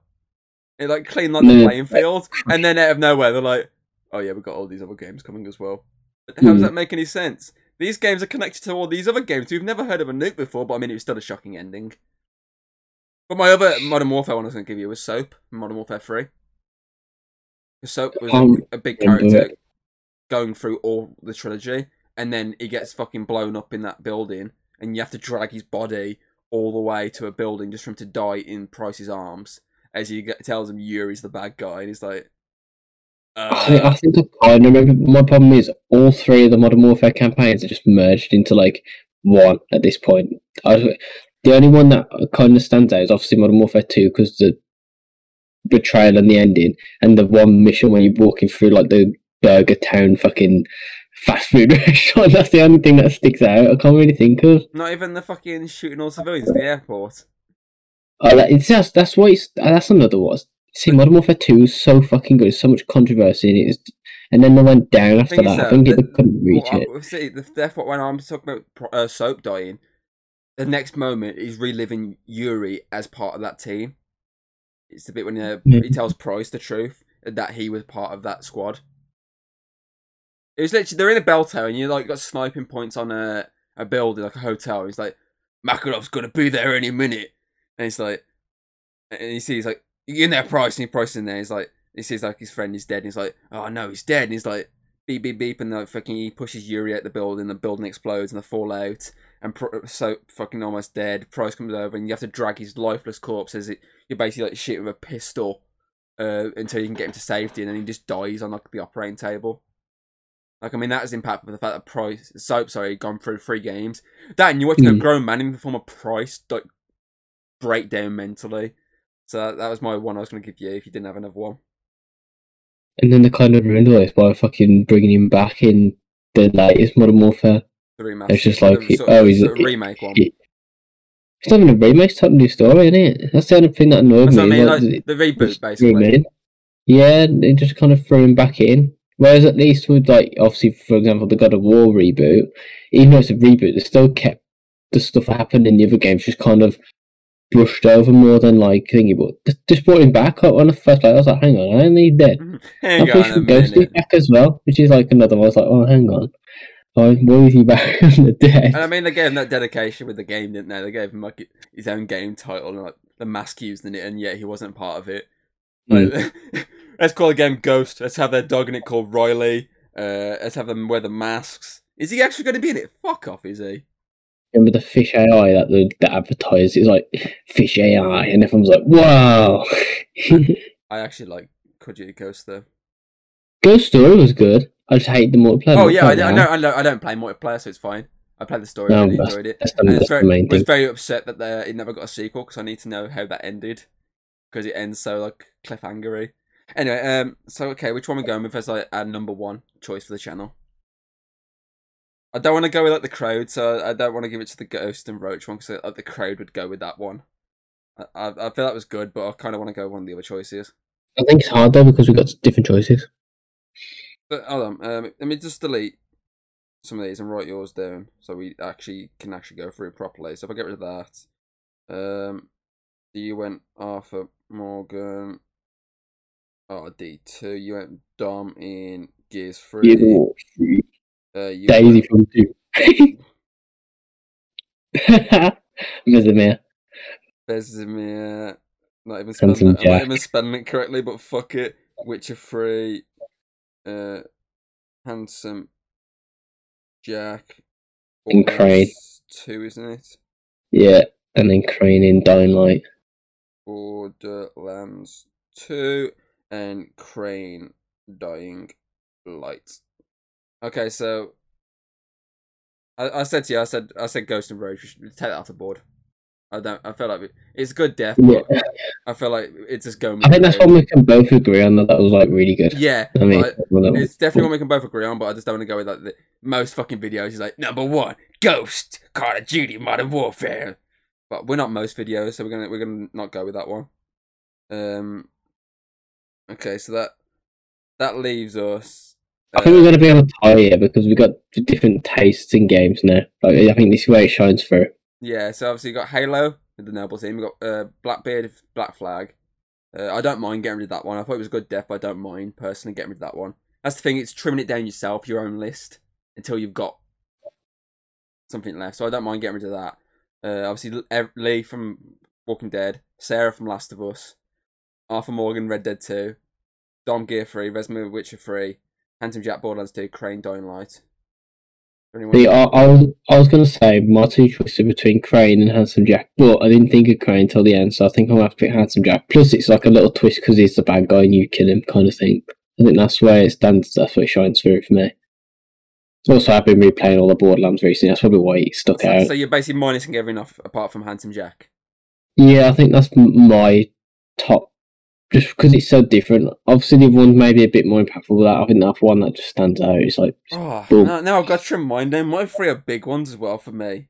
It like cleaned like the Yeah. playing field, and then out of nowhere they're like, oh yeah, we've got all these other games coming as well. But how does Hmm. that make any sense? These games are connected to all these other games. We've never heard of a nuke before, but I mean, it was still a shocking ending. But my other Modern Warfare one I was going to give you was Soap, Modern Warfare 3. 'Cause Soap was Um, a, a big character going through all the trilogy, and then he gets fucking blown up in that building, and you have to drag his body all the way to a building just for him to die in Price's arms, as he get, tells him Yuri's the bad guy, and he's like, I, uh, I think I kind of remember. My problem is all three of the Modern Warfare campaigns are just merged into like one at this point. I, the only one that kind of stands out is obviously Modern Warfare Two because the betrayal and the ending, and the one mission when you're walking through like the Burger Town fucking fast food <laughs> restaurant. That's the only thing that sticks out. I can't really think of. not even the fucking shooting all civilians at the airport. Oh, that, it's just that's what it's that's another one. See, Modern Warfare Two is so fucking good. There's so much controversy in it, It's- and then they went down after that. I think the- they couldn't reach Well, it. See, the, therefore, when I'm talking about uh, Soap dying, the next moment is reliving Yuri as part of that team. It's the bit when uh, Yeah. he tells Price the truth that he was part of that squad. It was literally they're in a bell tower and you like got sniping points on a a building like a hotel. He's like, Makarov's gonna be there any minute, and he's like, and he sees like in there, Price, and he in there. He's like, he sees like his friend is dead. And he's like, oh no, he's dead. And he's like, beep beep beep, and like fucking he pushes Yuri at the building. The building explodes and they fall out. And so fucking almost dead. Price comes over and you have to drag his lifeless corpse as it you're basically like shit with a pistol uh, until you can get him to safety, and then he just dies on like the operating table. Like I mean that is impactful the fact that Price Soap sorry gone through three games. That and you're watching a Mm. grown man in the form of Price like break down mentally. So that, that was my one I was going to give you if you didn't have another one. And then they kind of ruined all this by fucking bringing him back in the latest Modern Warfare. The remaster. It's just the like, sort oh, he's sort of a- remake one. It's not even a remake, it's a new story, isn't it? That's the only thing that annoyed That's what I me. mean, like, like, the reboot just threw him basically. Yeah, they just kind of threw him back in. Whereas at least with like obviously for example the God of War reboot, even though it's a reboot, they still kept the stuff that happened in the other games just kind of brushed over more than like thinking but just- brought him back up on the first like I was like, hang on, I only dead. Mm-hmm. Hang I'm pretty on sure a Ghost back as well, which is like another one. I was like, oh hang on. Why, why is he back <laughs> from the dead? And I mean, they gave him that dedication with the game, didn't they? They gave him like his own game title and like the mask used in it, and yet he wasn't part of it. Like, mm. <laughs> let's call the game Ghost. Let's have their dog in it called Riley. Uh, let's have them wear the masks. Is he actually going to be in it? Fuck off, is he? Remember the fish AI that the, the advertised? It's like fish AI, and everyone's like, wow. <laughs> I actually like Kojima Ghost though. Ghost Story was good. I just hate the multiplayer. Oh yeah, I, I know, I know. I don't play multiplayer, so it's fine. I played the story, No, I really enjoyed it. That's that's it's very, the main was thing. very upset that it never got a sequel because I need to know how that ended because it ends so like cliffhangery. Anyway, um, so okay, which one we going with as like our number one choice for the channel? I don't want to go with like the crowd, so I don't want to give it to the Ghost and Roach one because like, the crowd would go with that one. I, I, I feel that was good, but I kind of want to go with one of the other choices. I think it's hard though because we've got different choices. But hold on, um, let me just delete some of these and write yours down so we actually can actually go through it properly. So if I get rid of that, um, you went Arthur Morgan. Oh, D two. You went Dom in Gears three. You Uh, you Daisy went, from two. Vesemir. Vesemir. Not even spelling Handsome not even spelling it correctly, but fuck it. Witcher three. Uh, handsome Jack. And Crane. Two, isn't it? Yeah, and then Crane in Dying Light. Borderlands 2 and Crane Dying Light. Okay, so I, I said to you, I said I said Ghost and Roach. We should take that off the board. I don't. I feel like it- it's good death, Yeah, <laughs> I feel like it's just going. I think that's one we can both agree on that that was like really good. Yeah, I mean, but well, that was- it's definitely one we can both agree on. But I just don't want to go with like the most fucking videos. Is like number one, Ghost, Call of Duty, Modern Warfare. But we're not most videos, so we're gonna we're gonna not go with that one. Um. Okay, so that that leaves us. I think we're uh, going to be able to tie it because we've got different tastes in games now. Like, I think this is where it shines through. Yeah, so obviously you got Halo with the Noble team. We got uh, Blackbeard, Black Flag. Uh, I don't mind getting rid of that one. I thought it was a good death, but I don't mind personally getting rid of that one. That's the thing. It's trimming it down yourself, your own list. until you've got something left. So I don't mind getting rid of that. Uh, obviously, Lee from Walking Dead, Sarah from Last of Us, Arthur Morgan, Red Dead 2, Dom Gear 3, Vesemir Witcher 3, Handsome Jack Borderlands 2, Crane Dying Light. See, I, I, was I was gonna say my two choices between Crane and Handsome Jack, but I didn't think of Crane till the end, so I think I'm gonna have to pick Handsome Jack. Plus, it's like a little twist because he's the bad guy and you kill him, kind of thing. I think that's where it stands. That's what it shines through for me. Also, I've been replaying all the Borderlands recently. That's probably why it stuck so, out. So you're basically minusing everything off apart from Handsome Jack. Yeah, I think that's my top just because it's so different. Obviously, the one maybe a bit more impactful, but I think that's one that just stands out. It's like, oh, now, now, I've got to remind them. My three are big ones as well for me.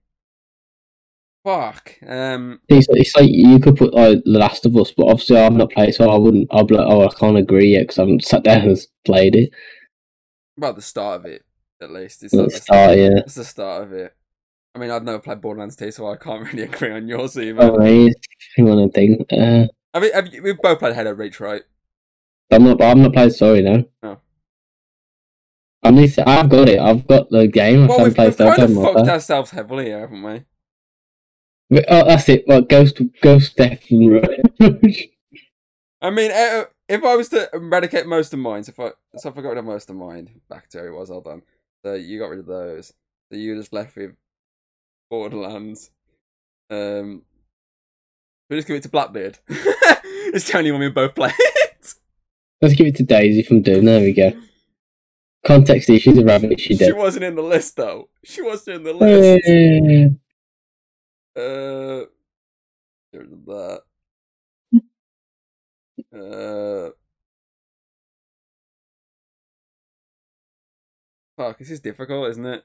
Fuck. Um, it's, it's like you could put like The Last of Us, but obviously I've not played, so I wouldn't. I'll be like, oh, I can't agree yet because I haven't sat down and played it. About the start of it, at least. It's the start, yeah. It's the start of it. I mean, I've never played Borderlands 2, so I can't <laughs> really agree on yours either. Oh, right. Hang on a thing. Uh, I mean, have you, we've both played Halo Reach, right? I'm not. I'm not playing Story now. Oh. Least I've got it. I've got the game. Well, we've, we've kind of fucked ourselves heavily here, haven't we? we? Oh, that's it. Well, Ghost, Ghost Death and <laughs> I mean, uh, if I was to eradicate most of mine, so if I so if I got rid of most of mine, back to it was all done. So you got rid of those. So you just left with Borderlands. Um, we just give it to Blackbeard. <laughs> it's the only one we both play it. Let's give it to Daisy from Doom. There we go. Context is she's a rabbit. She did. She wasn't in the list though. She wasn't in the list. uh, there's that. Uh, fuck, this is difficult, isn't it?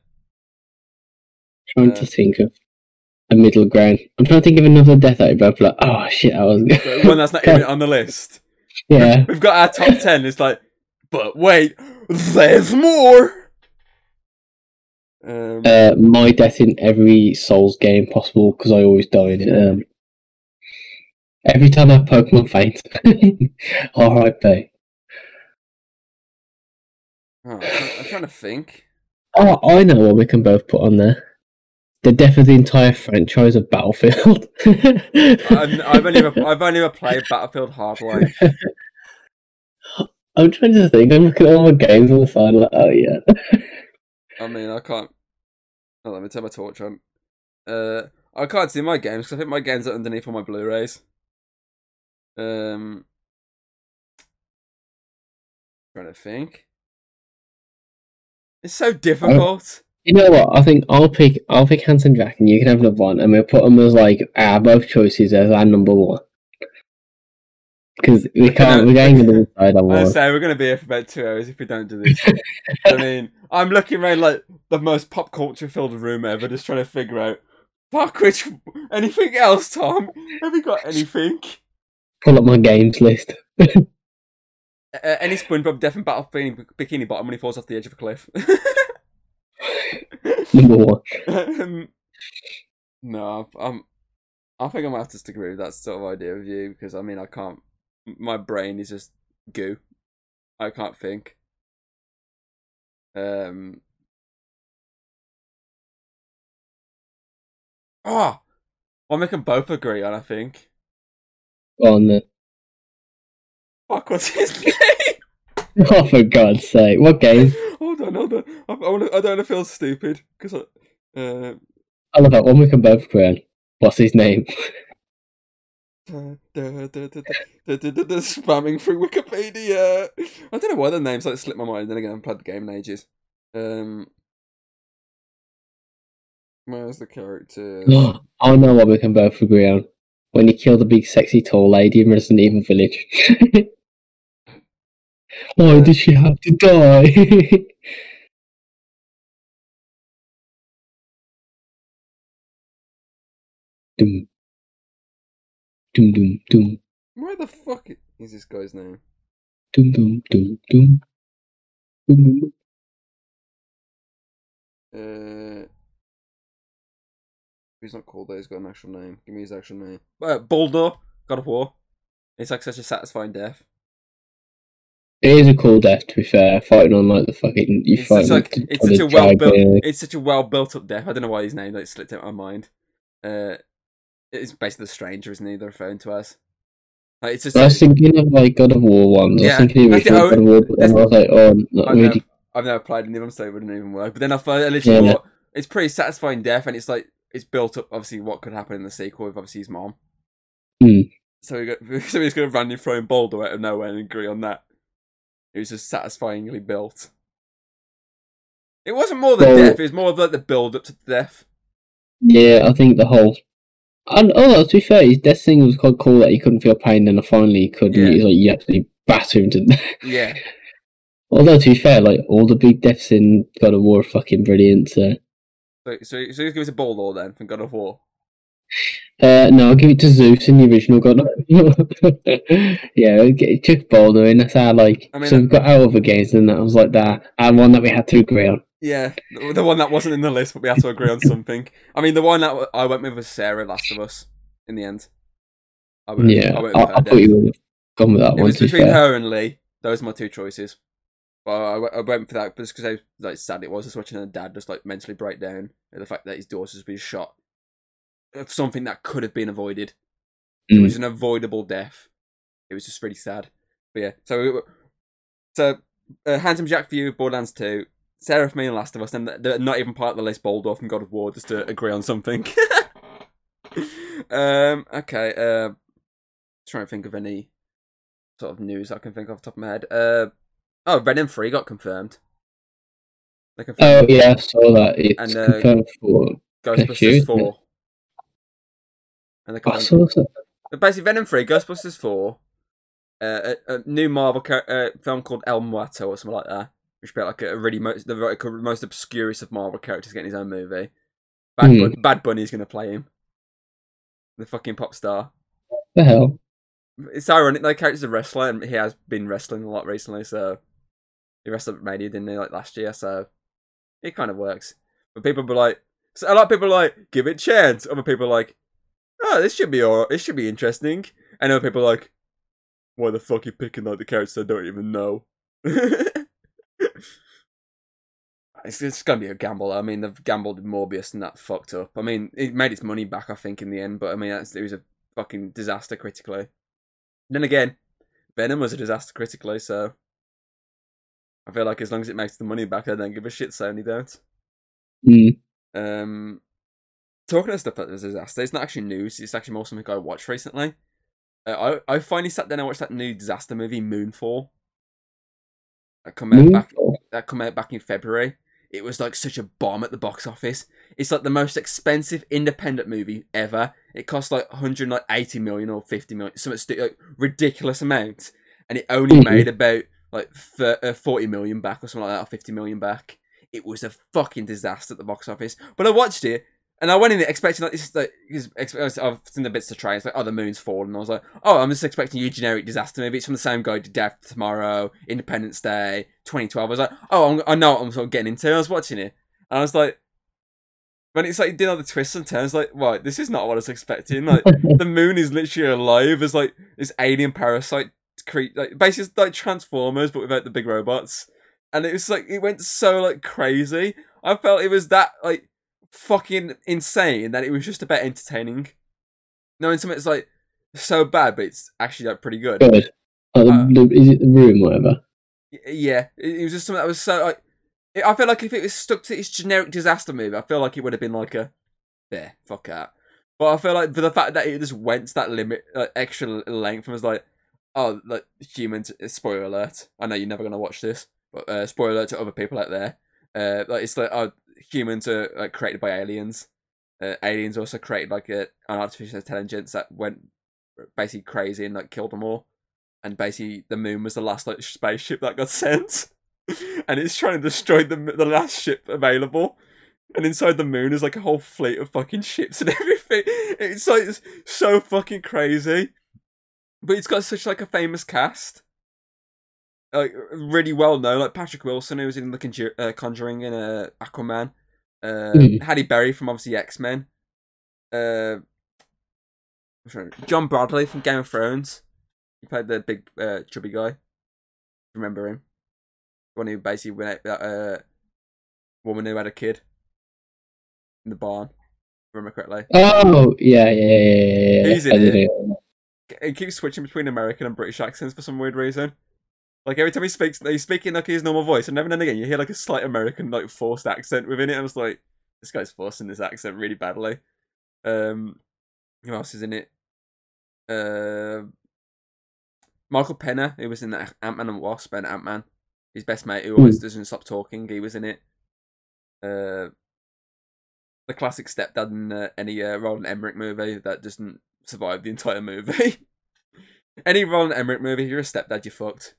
Trying uh, to think of a middle ground. I'm trying to think of another death both like, oh shit, I was one that's not even on the list. <laughs> Yeah, <laughs> we've got our top ten. It's like, but wait, there's more. Um, uh, my death in every Souls game possible because I always die in it. Um, every time <laughs> I Pokemon faint, R.I.P. Oh, I'm trying to think. Oh, I know what we can both put on there the death of the entire franchise of Battlefield. <laughs> I've, only ever, I've only ever played Battlefield Hardline. <laughs> I'm trying to think. I'm looking at all my games on the side. Like, oh yeah. I mean, I can't. Oh, let me turn my torch on. Uh, I can't see my games because I think my games are underneath all my Blu-rays. Um, trying to think. It's so difficult. You know what? I think I'll pick I'll pick Handsome Jack, and you can have number one, and we'll put them as like our both choices as our number one. Because we can't, we ain't gonna <laughs> decide on one. I say we're gonna be here for about two hours if we don't do this. I <laughs> mean, I'm looking around like the most pop culture filled room ever, just trying to figure out. Fuck which anything else, Tom? Have you got anything? Pull up my games list. <laughs> uh, any SpongeBob death and battle bikini, bikini bottom when he falls off the edge of a cliff. Number one. um, <laughs> no, I'm. I think I'm gonna have to stick with that sort of idea of you because I mean I can't. My brain is just goo. I can't think. Um. Oh, well, we can both agree on. I think. On the. Fuck, what's his <laughs> name? <laughs> oh, for God's sake! What game? hold on, hold on. I, I, wanna, I don't want to feel stupid because I. Uh... I love that one. We can both agree What's his name? spamming through Wikipedia. I don't know why the names like slip my mind. Then again, I've played the game in ages. Um, where's the character? <gasps> I know what we can both agree on. When you kill the big, sexy, tall lady in Resident Evil Village. <laughs> Why did she have to die? Doom. Doom doom doom. Where the fuck is this guy's name? Doom doom doom doom. Doom doom. Uh, he's not called that. He's got an actual name. Give me his actual name. Uh, Baldur, God of War. It's like such a satisfying death. It is a cool death, to be fair. Fighting on like the fucking you It's fight. like, on it's the such a well built. It's such a well built up death. I don't know why his name like slipped out of my mind. Uh, it's basically the stranger, isn't he? They're referring to us. Like, it's just. I was thinking of like God of War ones. I Yeah, was thinking of the God of War, then I was like, oh, not I've never, really. I've never played any of them, so it wouldn't even work. But then I thought, I literally Yeah. thought it's pretty satisfying death, and it's like it's built up. Obviously, what could happen in the sequel with obviously his mom. Hmm. So we got, <laughs> so he's going to randomly throw in Baldur out of nowhere and agree on that. It was just satisfyingly built. It wasn't more the Well- death; it was more of like the build up to the death. Yeah, I think the whole. And oh, to be fair, his death thing was quite cool that he couldn't feel pain, and then finally he could. Yeah. He was like, you actually batter him to death. Yeah, <laughs> Although to be fair, like all the big deaths in God of War are fucking brilliant. So, so so so give us a Baldur then from God of War. Uh, no, I'll give it to Zeus in the original God. <laughs> yeah, it it took Baldur in. That's how like. I mean, so we've got our other games, and that was like that, and one that we had to agree on. Yeah, the, one that wasn't in the list, but we had to agree on <laughs> something. I mean, the one that I went with was Sarah, Last of Us. In the end, I went, Yeah, I, went I, I thought death. you would have gone with that It one. was between fair, her and Lee. Those are my two choices. But I, went- I went for that just because how like sad it was just watching her dad just like mentally break down at the fact that his daughter's been shot of something that could have been avoided. It Mm. was an avoidable death. It was just really sad. But yeah, so so uh, Handsome Jack for you, Borderlands Two, Sarah for me, and Last of Us, and they're not even part of the list. Baldur from God of War, just to agree on something. <laughs> um. Okay. Uh. Trying to think of any sort of news I can think of off the top of my head. Uh. Oh, Venom Three got confirmed. They Oh confirmed yeah, I saw that. It's And, uh, confirmed for. Ghostbusters. Four. And they I confirmed saw that. But basically, Venom 3, Ghostbusters 4, uh, a, a new Marvel uh, film called El Muerto or something like that, which about like a really most, the most obscurest of Marvel characters getting his own movie. Bad, Hmm. Bun- Bad Bunny's going to play him. The fucking pop star. The hell? It's ironic, that character's a wrestler, and he has been wrestling a lot recently, so. He wrestled at Mania, didn't he, like last year, so. It kind of works. But people be like. So a lot of people are like, give it a chance. Other people are like, oh, this should be alright. This should be interesting. I know people are like, why the fuck are you picking like the characters I don't even know? <laughs> it's, it's gonna be a gamble. I mean, they've gambled with Morbius and that fucked up. I mean, it made its money back, I think, in the end. But I mean, that's, it was a fucking disaster critically. Then again, Venom was a disaster critically, so I feel like as long as it makes the money back, I don't give a shit. Sony don't. Mm. Um, talking of stuff that was a disaster, it's not actually news. It's actually more something I watched recently. Uh, I I finally sat down and watched that new disaster movie, Moonfall. That come out back. That come out back in February. It was like such a bomb at the box office. It's like the most expensive independent movie ever. It cost like 180 million or 50 million, some stu- like ridiculous amount, and it only Mhm. made about like uh, 40 million back or something like that, or 50 million back. It was a fucking disaster at the box office. But I watched it, and I went in there expecting like this, like because I've seen the bits to try. It's like, oh, the moon's fallen. And I was like, oh, I'm just expecting you generic disaster movie. It's from the same guy to Death Tomorrow, Independence Day, 2012. I was like, oh, I'm, I know what I'm sort of getting into. I was watching it, and I was like, when it's like did all the twists and turns, like, right, this is not what I was expecting. Like, <laughs> the moon is literally alive as like this alien parasite create like basically it's like Transformers but without the big robots. And it was like it went so like crazy. I felt it was that like fucking insane that it was just about entertaining. Knowing something that's like so bad but it's actually like pretty good. Good. The, Uh, the, is it the room, whatever? Yeah, it, it was just something that was so like. it- I feel like if it was stuck to its generic disaster movie, I feel like it would have been like a, yeah, fuck that. But I feel like for the fact that it just went to that limit, like extra length, and was like, oh, like humans. Spoiler alert! I know you're never gonna watch this, but uh, spoiler alert to other people out there. Uh, like it's like, oh, humans are like created by aliens. Uh, aliens also created like a, an artificial intelligence that went basically crazy and like killed them all and basically the moon was the last like spaceship that got <laughs> sent, and it's trying to destroy the the last ship available. And inside the moon is like a whole fleet of fucking ships and <laughs> everything. It's like it's so fucking crazy, but it's got such like a famous cast, like really well known, like Patrick Wilson who was in the Conjur- uh, Conjuring and uh, Aquaman, uh, Mhm. Halle Berry from obviously X Men, uh, what's her name? John Bradley from Game of Thrones. He played the big uh, chubby guy. Remember him? The one who basically went out that uh, woman who had a kid in the barn. Remember correctly? Oh yeah, yeah, yeah, yeah. yeah. He's in it. it. He keeps switching between American and British accents for some weird reason. Like every time he speaks, he's speaking like his normal voice, and every now and again you hear like a slight American like forced accent within it. I was like, this guy's forcing this accent really badly. Um, who else is in it? Uh, Michael Peña, who was in that Ant Man and Wasp and Ant Man. His best mate, who always doesn't stop talking. He was in it. Uh, the classic stepdad in uh, any uh, Roland Emmerich movie that doesn't survive the entire movie. <laughs> any Roland Emmerich movie, if you're a stepdad, you're fucked.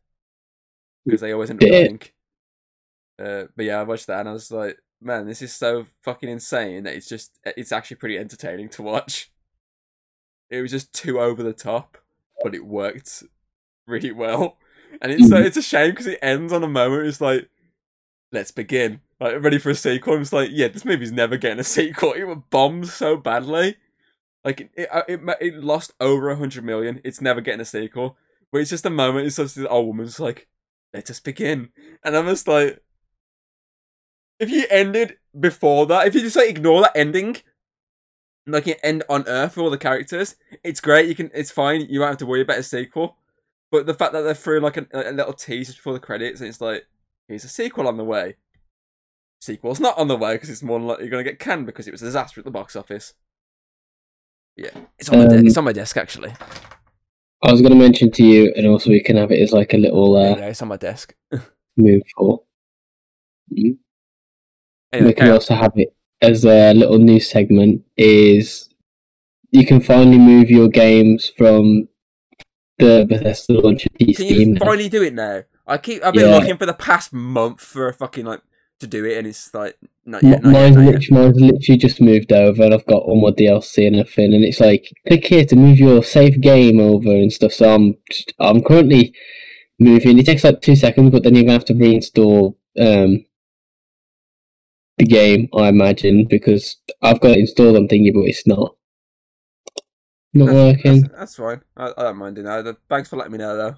Because they always end up dying. Uh, but yeah, I watched that and I was like, man, this is so fucking insane that it's just, it's actually pretty entertaining to watch. It was just too over the top, but it worked really well. And it's, Mhm. it's a shame because it ends on a moment, it's like, let's begin. Like, ready for a sequel. I'm just like, yeah, this movie's never getting a <laughs> sequel. It was bombed so badly. Like, it, it, it, it lost over a hundred million. It's never getting a sequel. But it's just a moment. It's just this old woman's like, let us begin. And I'm just like, if you ended before that, if you just like ignore that ending, like you end on Earth for all the characters, it's great. You can, it's fine. You won't have to worry about a sequel. But the fact that they threw like a, a little tease before the credits, and it's like, here's a sequel on the way. Sequel's not on the way because it's more likely you're gonna get canned because it was a disaster at the box office. Yeah, it's on my de- Um, it's on my desk actually. I was going to mention to you, and also we can have it as like a little uh, go, it's on my desk. <laughs> move for. Mm. Anyway, we can on. also have it as a little new segment. Is you can finally move your games from the Bethesda launcher to Can you Steam. now. finally do it now? I keep I've been Yeah. looking for the past month for a fucking like to do it, and it's like not yet. Not yet, mine's, not yet. literally, mine's literally just moved over, and I've got all my DLC and everything. And it's like, click here to move your save game over and stuff. So I'm, just, I'm currently moving. It takes like two seconds, but then you're gonna have to reinstall um, the game, I imagine, because I've got it installed on Thingy, but it's not not That's, working. that's, that's fine. I, I don't mind doing that. Thanks for letting me know though.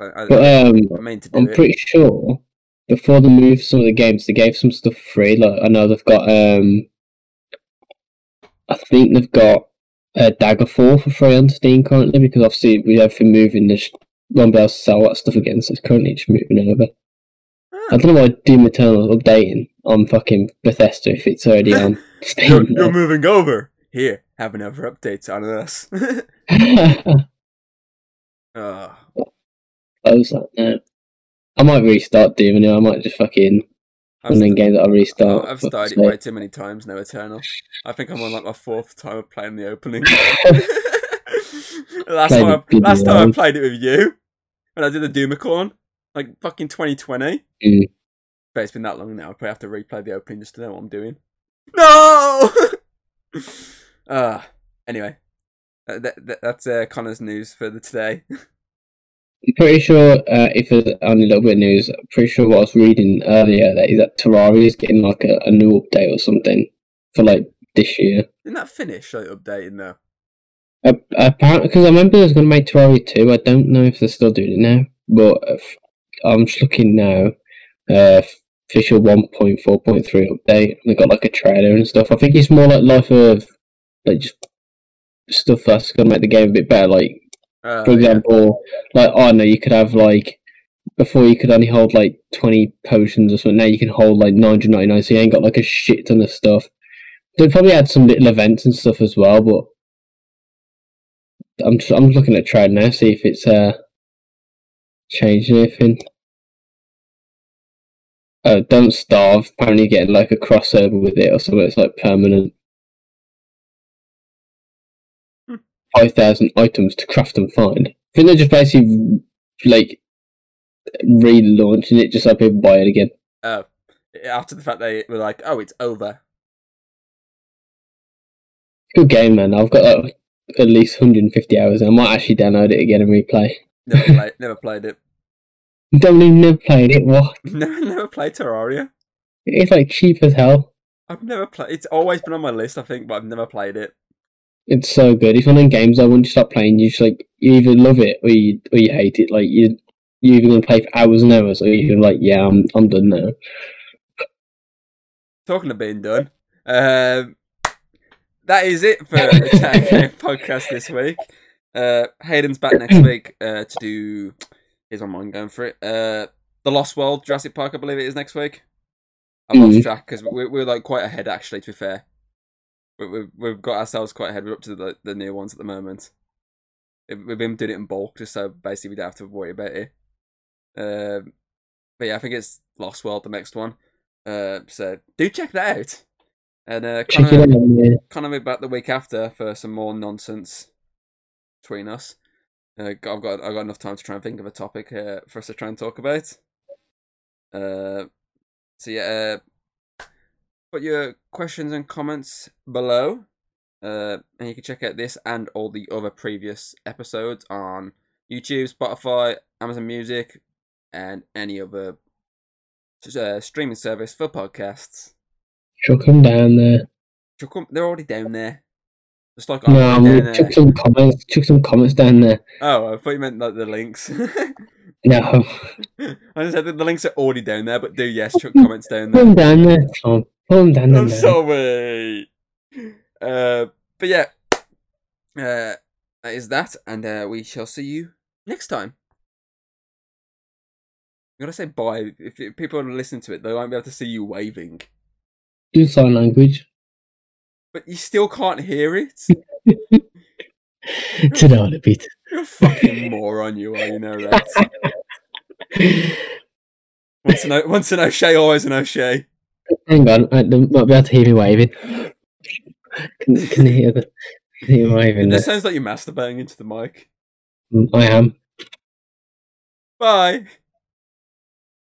I, I, But um, I mean to do I'm it. pretty sure before they move, some of the games, they gave some stuff free. Like I know they've got um, I think they've got uh, Daggerfall for free on Steam currently because obviously with everything moving, they just won't be able to sell that stuff again. So it's currently just moving over. Ah. I don't know why Doom Eternal updating on fucking Bethesda if it's already on <laughs> you're, Steam. you're <laughs> moving over. Here, have another update on us. <laughs> oh, Close that now. I might restart Doom. Know, I might just fucking I've, them games that I restart. I've started it way too many times now, Eternal. I think I'm on like my fourth time of playing the opening. <laughs> last Played time, I, last time I played it with you, when I did the Doomicorn, like fucking 2020. Mm. But it's been that long now. I probably have to replay the opening just to know what I'm doing. No. uh, <laughs> anyway, that, that, that's uh, Connor's news for the today. <laughs> Pretty sure uh, if there's only a little bit of news, I'm pretty sure what I was reading earlier that is that Terraria is getting like a, a new update or something for like this year. Didn't that finish? Like updating though. Uh, apparently, because I remember they was going to make Terraria 2. I don't know if they're still doing it now, but uh, f- I'm just looking now. Uh, official 1.4.3 update. They got like a trailer and stuff. I think it's more like life of like just stuff that's going to make the game a bit better. Like Uh, for example, like I know you could have like before you could only hold like twenty potions or something. Now you can hold like nine hundred ninety nine, so you ain't got like a shit ton of stuff. They probably add some little events and stuff as well, but I'm just, I'm looking at trade now, see if it's uh changed anything. Uh, don't starve. Apparently, getting like a crossover with it or something. It's like permanent. Hmm. Five thousand items to craft and find. I think they're just basically like relaunching it just so people buy it again. Oh, after the fact they were like, "Oh, it's over." Good game, man. I've got like, at least 150 hours. I might actually download it again and replay. Never <laughs> played. never played it. Don't even never played it. What? <laughs> Never, never played Terraria. It's like cheap as hell. I've never played. It's always been on my list, I think, but I've never played it. It's so good. It's one of them games that once you start playing, you just like you either love it or you or you hate it. Like you you're either going to play for hours and hours, or you're like, yeah, I'm I'm done now. Talking of being done, um, that is it for <laughs> the podcast this week. Uh, Hayden's back next <clears throat> week uh, to do. Here's my mind going for it. Uh, the Lost World, Jurassic Park, I believe it is next week. I lost Mhm. track because we're, we're like quite ahead actually. To be fair, we, we've we've got ourselves quite ahead. We're up to the the new ones at the moment. We've we've been doing it in bulk just so basically we don't have to worry about it. Um, but yeah, I think it's Lost World the next one. Uh, so do check that out. And uh, Check Connor. Yeah. Connor will be back the week after for some more nonsense between us. Uh, I've got I've got enough time to try and think of a topic uh, for us to try and talk about. Uh, so yeah, uh, put your questions and comments below, uh, and you can check out this and all the other previous episodes on YouTube, Spotify, Amazon Music, and any other uh, streaming service for podcasts. Chuck them down there. Chuck 'em- They're already down there. Just like I'm No, I'm down gonna there. chuck some comments. Chuck some comments down there. Oh, I thought you meant like the links. <laughs> No, <laughs> I just said that the links are already down there, but do yes, chuck comments down there. them down there. Tom. Put them down. I'm sorry. Uh, but yeah, uh, that is that, and uh, we shall see you next time. I'm gonna say bye. If, if people are listening to it, they won't be able to see you waving, Do sign language. but you still can't hear it. <laughs> to know a bit. You're a fucking moron, you are. You know that. Once an O, once an O'Shea, always an O'Shea. Hang on, I might be able to hear me waving. Can, can you hear the? Can you hear me waving? That sounds like you're masturbating into the mic. Mm, I am. Bye.